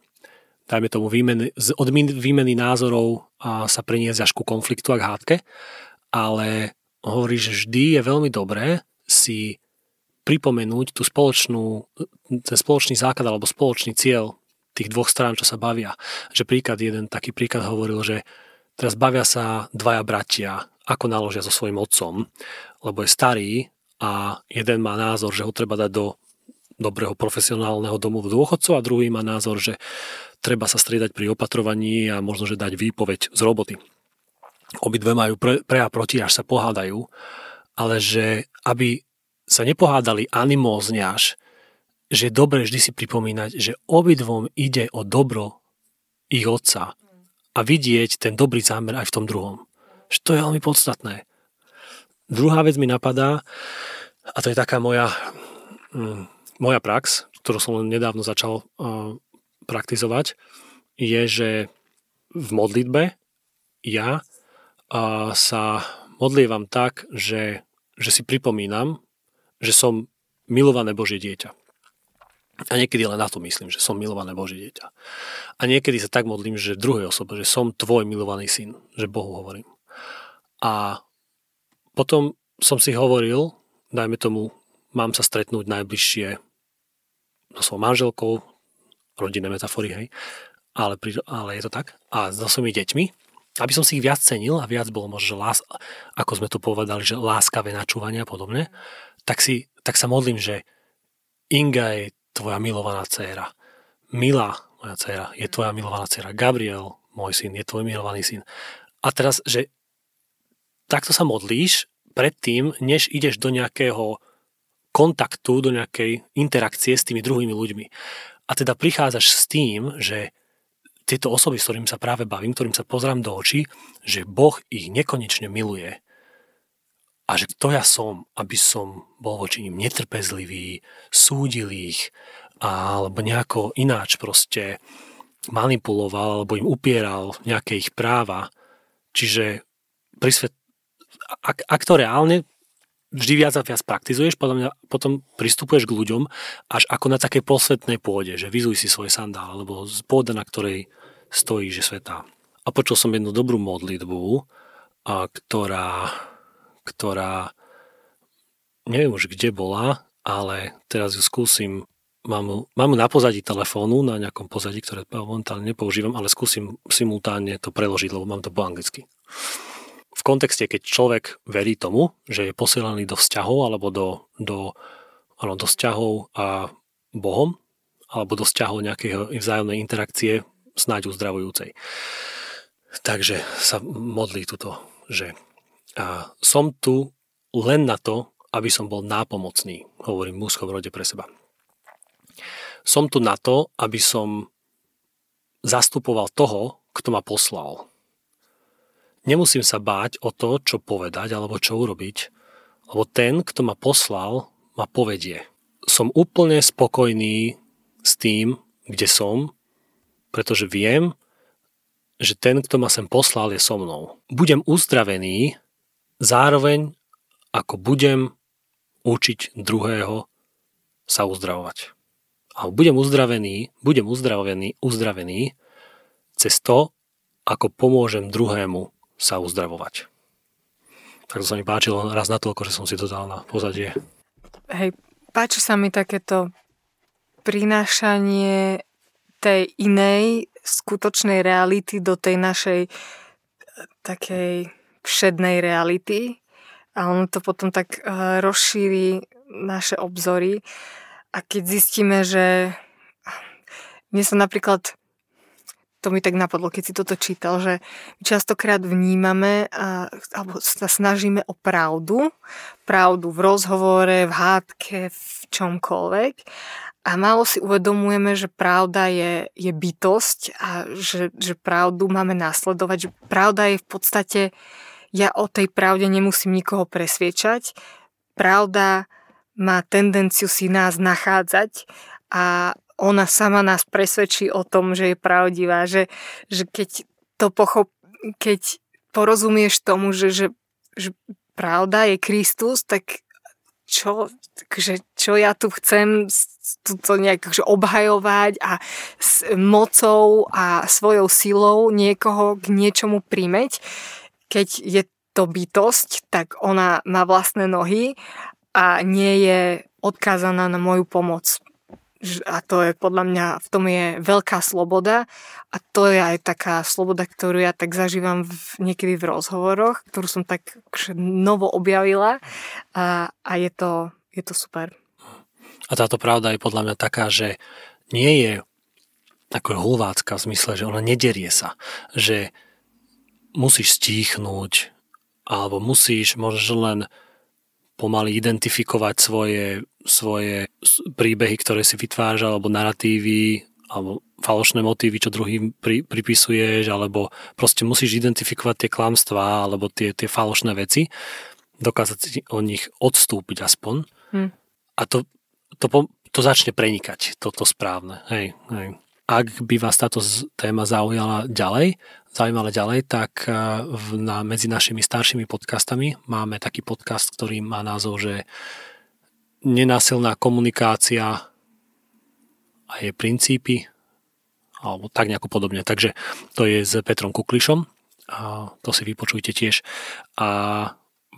dajme tomu, výmeny, od výmeny názorov a sa preniesť až ku konfliktu a k hádke, ale hovorí, že vždy je veľmi dobré si pripomenúť tú spoločnú, ten spoločný základ alebo spoločný cieľ tých dvoch strán, čo sa bavia. Že príklad, jeden taký príklad hovoril, že teraz bavia sa dvaja bratia, ako naložia so svojím otcom, lebo je starý a jeden má názor, že ho treba dať do dobrého profesionálneho domu v dôchodcov a druhý má názor, že treba sa striedať pri opatrovaní a možno, že dať výpoveď z roboty. Obidve majú pre, pre a proti, až sa pohádajú, ale že aby sa nepohádali animózne až, že je dobre vždy si pripomínať, že obidvom ide o dobro ich otca a vidieť ten dobrý zámer aj v tom druhom. Že to je veľmi podstatné. Druhá vec mi napadá, a to je taká moja mm, moja prax, ktorú som nedávno začal uh, praktizovať, je, že v modlitbe ja uh, sa modlievam tak, že, že si pripomínam, že som milované Božie dieťa. A niekedy len na to myslím, že som milované Božie dieťa. A niekedy sa tak modlím, že druhej osobe, že som tvoj milovaný syn, že Bohu hovorím. A potom som si hovoril, dajme tomu, mám sa stretnúť najbližšie so svojou manželkou, rodinné metafory, hej, ale, pri, ale je to tak, a so svojimi deťmi, aby som si ich viac cenil a viac bolo možno, že lás, ako sme tu povedali, že láskavé načúvanie a podobne, tak, si, tak sa modlím, že Inga je tvoja milovaná dcéra. Mila, moja dcéra, je tvoja milovaná dcéra. Gabriel, môj syn, je tvoj milovaný syn. A teraz, že takto sa modlíš predtým, než ideš do nejakého kontaktu, do nejakej interakcie s tými druhými ľuďmi. A teda prichádzaš s tým, že tieto osoby, s ktorým sa práve bavím, ktorým sa pozrám do očí, že Boh ich nekonečne miluje a že kto ja som, aby som bol voči ním netrpezlivý, súdil ich alebo nejako ináč proste manipuloval alebo im upieral nejaké ich práva. Čiže prisvet... ak, ak to reálne vždy viac a viac praktizuješ, podľa mňa potom pristupuješ k ľuďom až ako na takej posvetnej pôde, že vyzuj si svoj sandál, alebo z pôda, na ktorej stojí, že sveta. A počul som jednu dobrú modlitbu, a ktorá, ktorá neviem už kde bola, ale teraz ju skúsim, mám, mám na pozadí telefónu, na nejakom pozadí, ktoré momentálne nepoužívam, ale skúsim simultánne to preložiť, lebo mám to po anglicky v kontexte, keď človek verí tomu, že je posielaný do vzťahov alebo do, do, ano, do vzťahov a Bohom alebo do vzťahov nejakej vzájomnej interakcie snáď uzdravujúcej. Takže sa modlí tuto, že a som tu len na to, aby som bol nápomocný, hovorím v mužskom rode pre seba. Som tu na to, aby som zastupoval toho, kto ma poslal. Nemusím sa báť o to, čo povedať alebo čo urobiť, lebo ten, kto ma poslal, ma povedie. Som úplne spokojný s tým, kde som, pretože viem, že ten, kto ma sem poslal, je so mnou. Budem uzdravený zároveň, ako budem učiť druhého sa uzdravovať. A budem uzdravený, budem uzdravený, uzdravený cez to, ako pomôžem druhému sa uzdravovať. Tak to sa mi páčilo raz na toľko, že som si to dal na pozadie. Hej, páči sa mi takéto prinášanie tej inej skutočnej reality do tej našej eh, takej všednej reality a ono to potom tak uh, rozšíri naše obzory a keď zistíme, že mne sa napríklad to mi tak napadlo, keď si toto čítal, že častokrát vnímame a, alebo sa snažíme o pravdu, pravdu v rozhovore, v hádke, v čomkoľvek a málo si uvedomujeme, že pravda je, je bytosť a že, že pravdu máme následovať, že pravda je v podstate, ja o tej pravde nemusím nikoho presviečať, pravda má tendenciu si nás nachádzať a ona sama nás presvedčí o tom, že je pravdivá, že, že keď to pochop, keď porozumieš tomu, že, že, že pravda je Kristus, tak čo, že čo ja tu chcem to nejak že obhajovať a s mocou a svojou silou niekoho k niečomu primeť. Keď je to bytosť, tak ona má vlastné nohy a nie je odkázaná na moju pomoc a to je podľa mňa, v tom je veľká sloboda a to je aj taká sloboda, ktorú ja tak zažívam v, niekedy v rozhovoroch, ktorú som tak novo objavila a, a je, to, je to super. A táto pravda je podľa mňa taká, že nie je ako hulvácka v zmysle, že ona nederie sa, že musíš stíchnuť alebo musíš možno len pomaly identifikovať svoje, svoje príbehy, ktoré si vytváža, alebo narratívy, alebo falošné motívy, čo druhým pri, pripisuješ, alebo proste musíš identifikovať tie klamstvá, alebo tie, tie falošné veci, dokázať si o nich odstúpiť aspoň. Hmm. A to, to, to začne prenikať, toto správne. Hej, hej. Ak by vás táto téma zaujala ďalej, zaujímala ďalej, tak eh, na, medzi našimi staršími podcastami máme taký podcast, ktorý má názov, že nenásilná komunikácia a jej princípy, alebo tak nejako podobne. Takže to je s Petrom Kuklišom a to si vypočujte tiež. A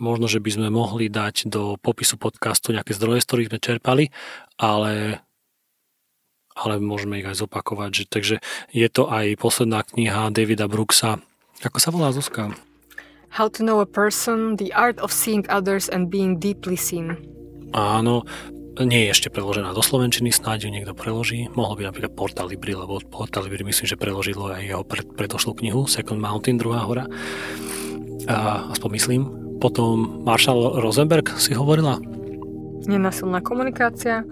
možno, že by sme mohli dať do popisu podcastu nejaké zdroje, z ktorých sme čerpali, ale ale môžeme ich aj zopakovať. Že, takže je to aj posledná kniha Davida Brooksa. Ako sa volá Zuzka? How to know a person, the art of seeing others and being deeply seen. Áno, nie je ešte preložená do Slovenčiny, snáď ju niekto preloží. Mohol by napríklad Portal Libri, lebo Portal Libri myslím, že preložilo aj jeho pred, predošlú knihu Second Mountain, druhá hora. A, aspoň myslím. Potom Marshall Rosenberg si hovorila? Nenasilná komunikácia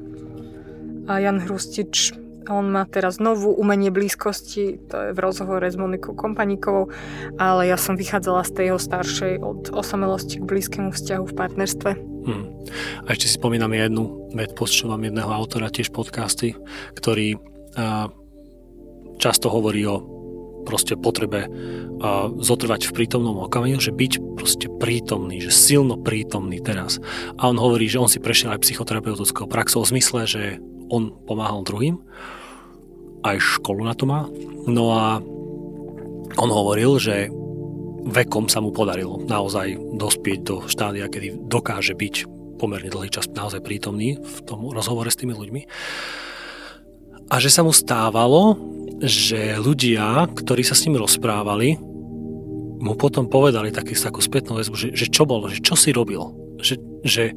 Jan Hrustič on má teraz novú umenie blízkosti, to je v rozhovore s Monikou Kompaníkovou, ale ja som vychádzala z tej jeho staršej od osamelosti k blízkému vzťahu v partnerstve. Hmm. A ešte si spomínam jednu vec, počúvam jedného autora tiež podcasty, ktorý a, často hovorí o proste potrebe a, zotrvať v prítomnom okamihu, že byť proste prítomný, že silno prítomný teraz. A on hovorí, že on si prešiel aj psychoterapeutickou praxou v zmysle, že on pomáhal druhým, aj školu na to má. No a on hovoril, že vekom sa mu podarilo naozaj dospieť do štádia, kedy dokáže byť pomerne dlhý čas naozaj prítomný v tom rozhovore s tými ľuďmi. A že sa mu stávalo, že ľudia, ktorí sa s ním rozprávali, mu potom povedali taký, takú spätnú väzbu, že, že čo bolo, že čo si robil, že, že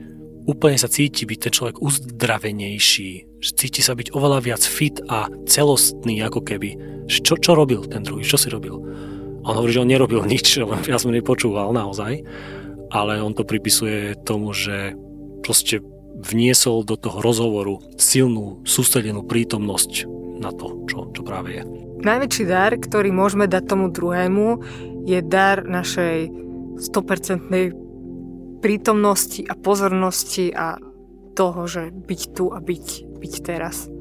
úplne sa cíti byť ten človek uzdravenejší, cíti sa byť oveľa viac fit a celostný ako keby. Čo, čo robil ten druhý, čo si robil? A on hovorí, že on nerobil nič, len ja som nepočúval naozaj, ale on to pripisuje tomu, že proste vniesol do toho rozhovoru silnú, sústredenú prítomnosť na to, čo, čo práve je. Najväčší dar, ktorý môžeme dať tomu druhému, je dar našej 100% prítomnosti a pozornosti a toho, že byť tu a byť, byť teraz.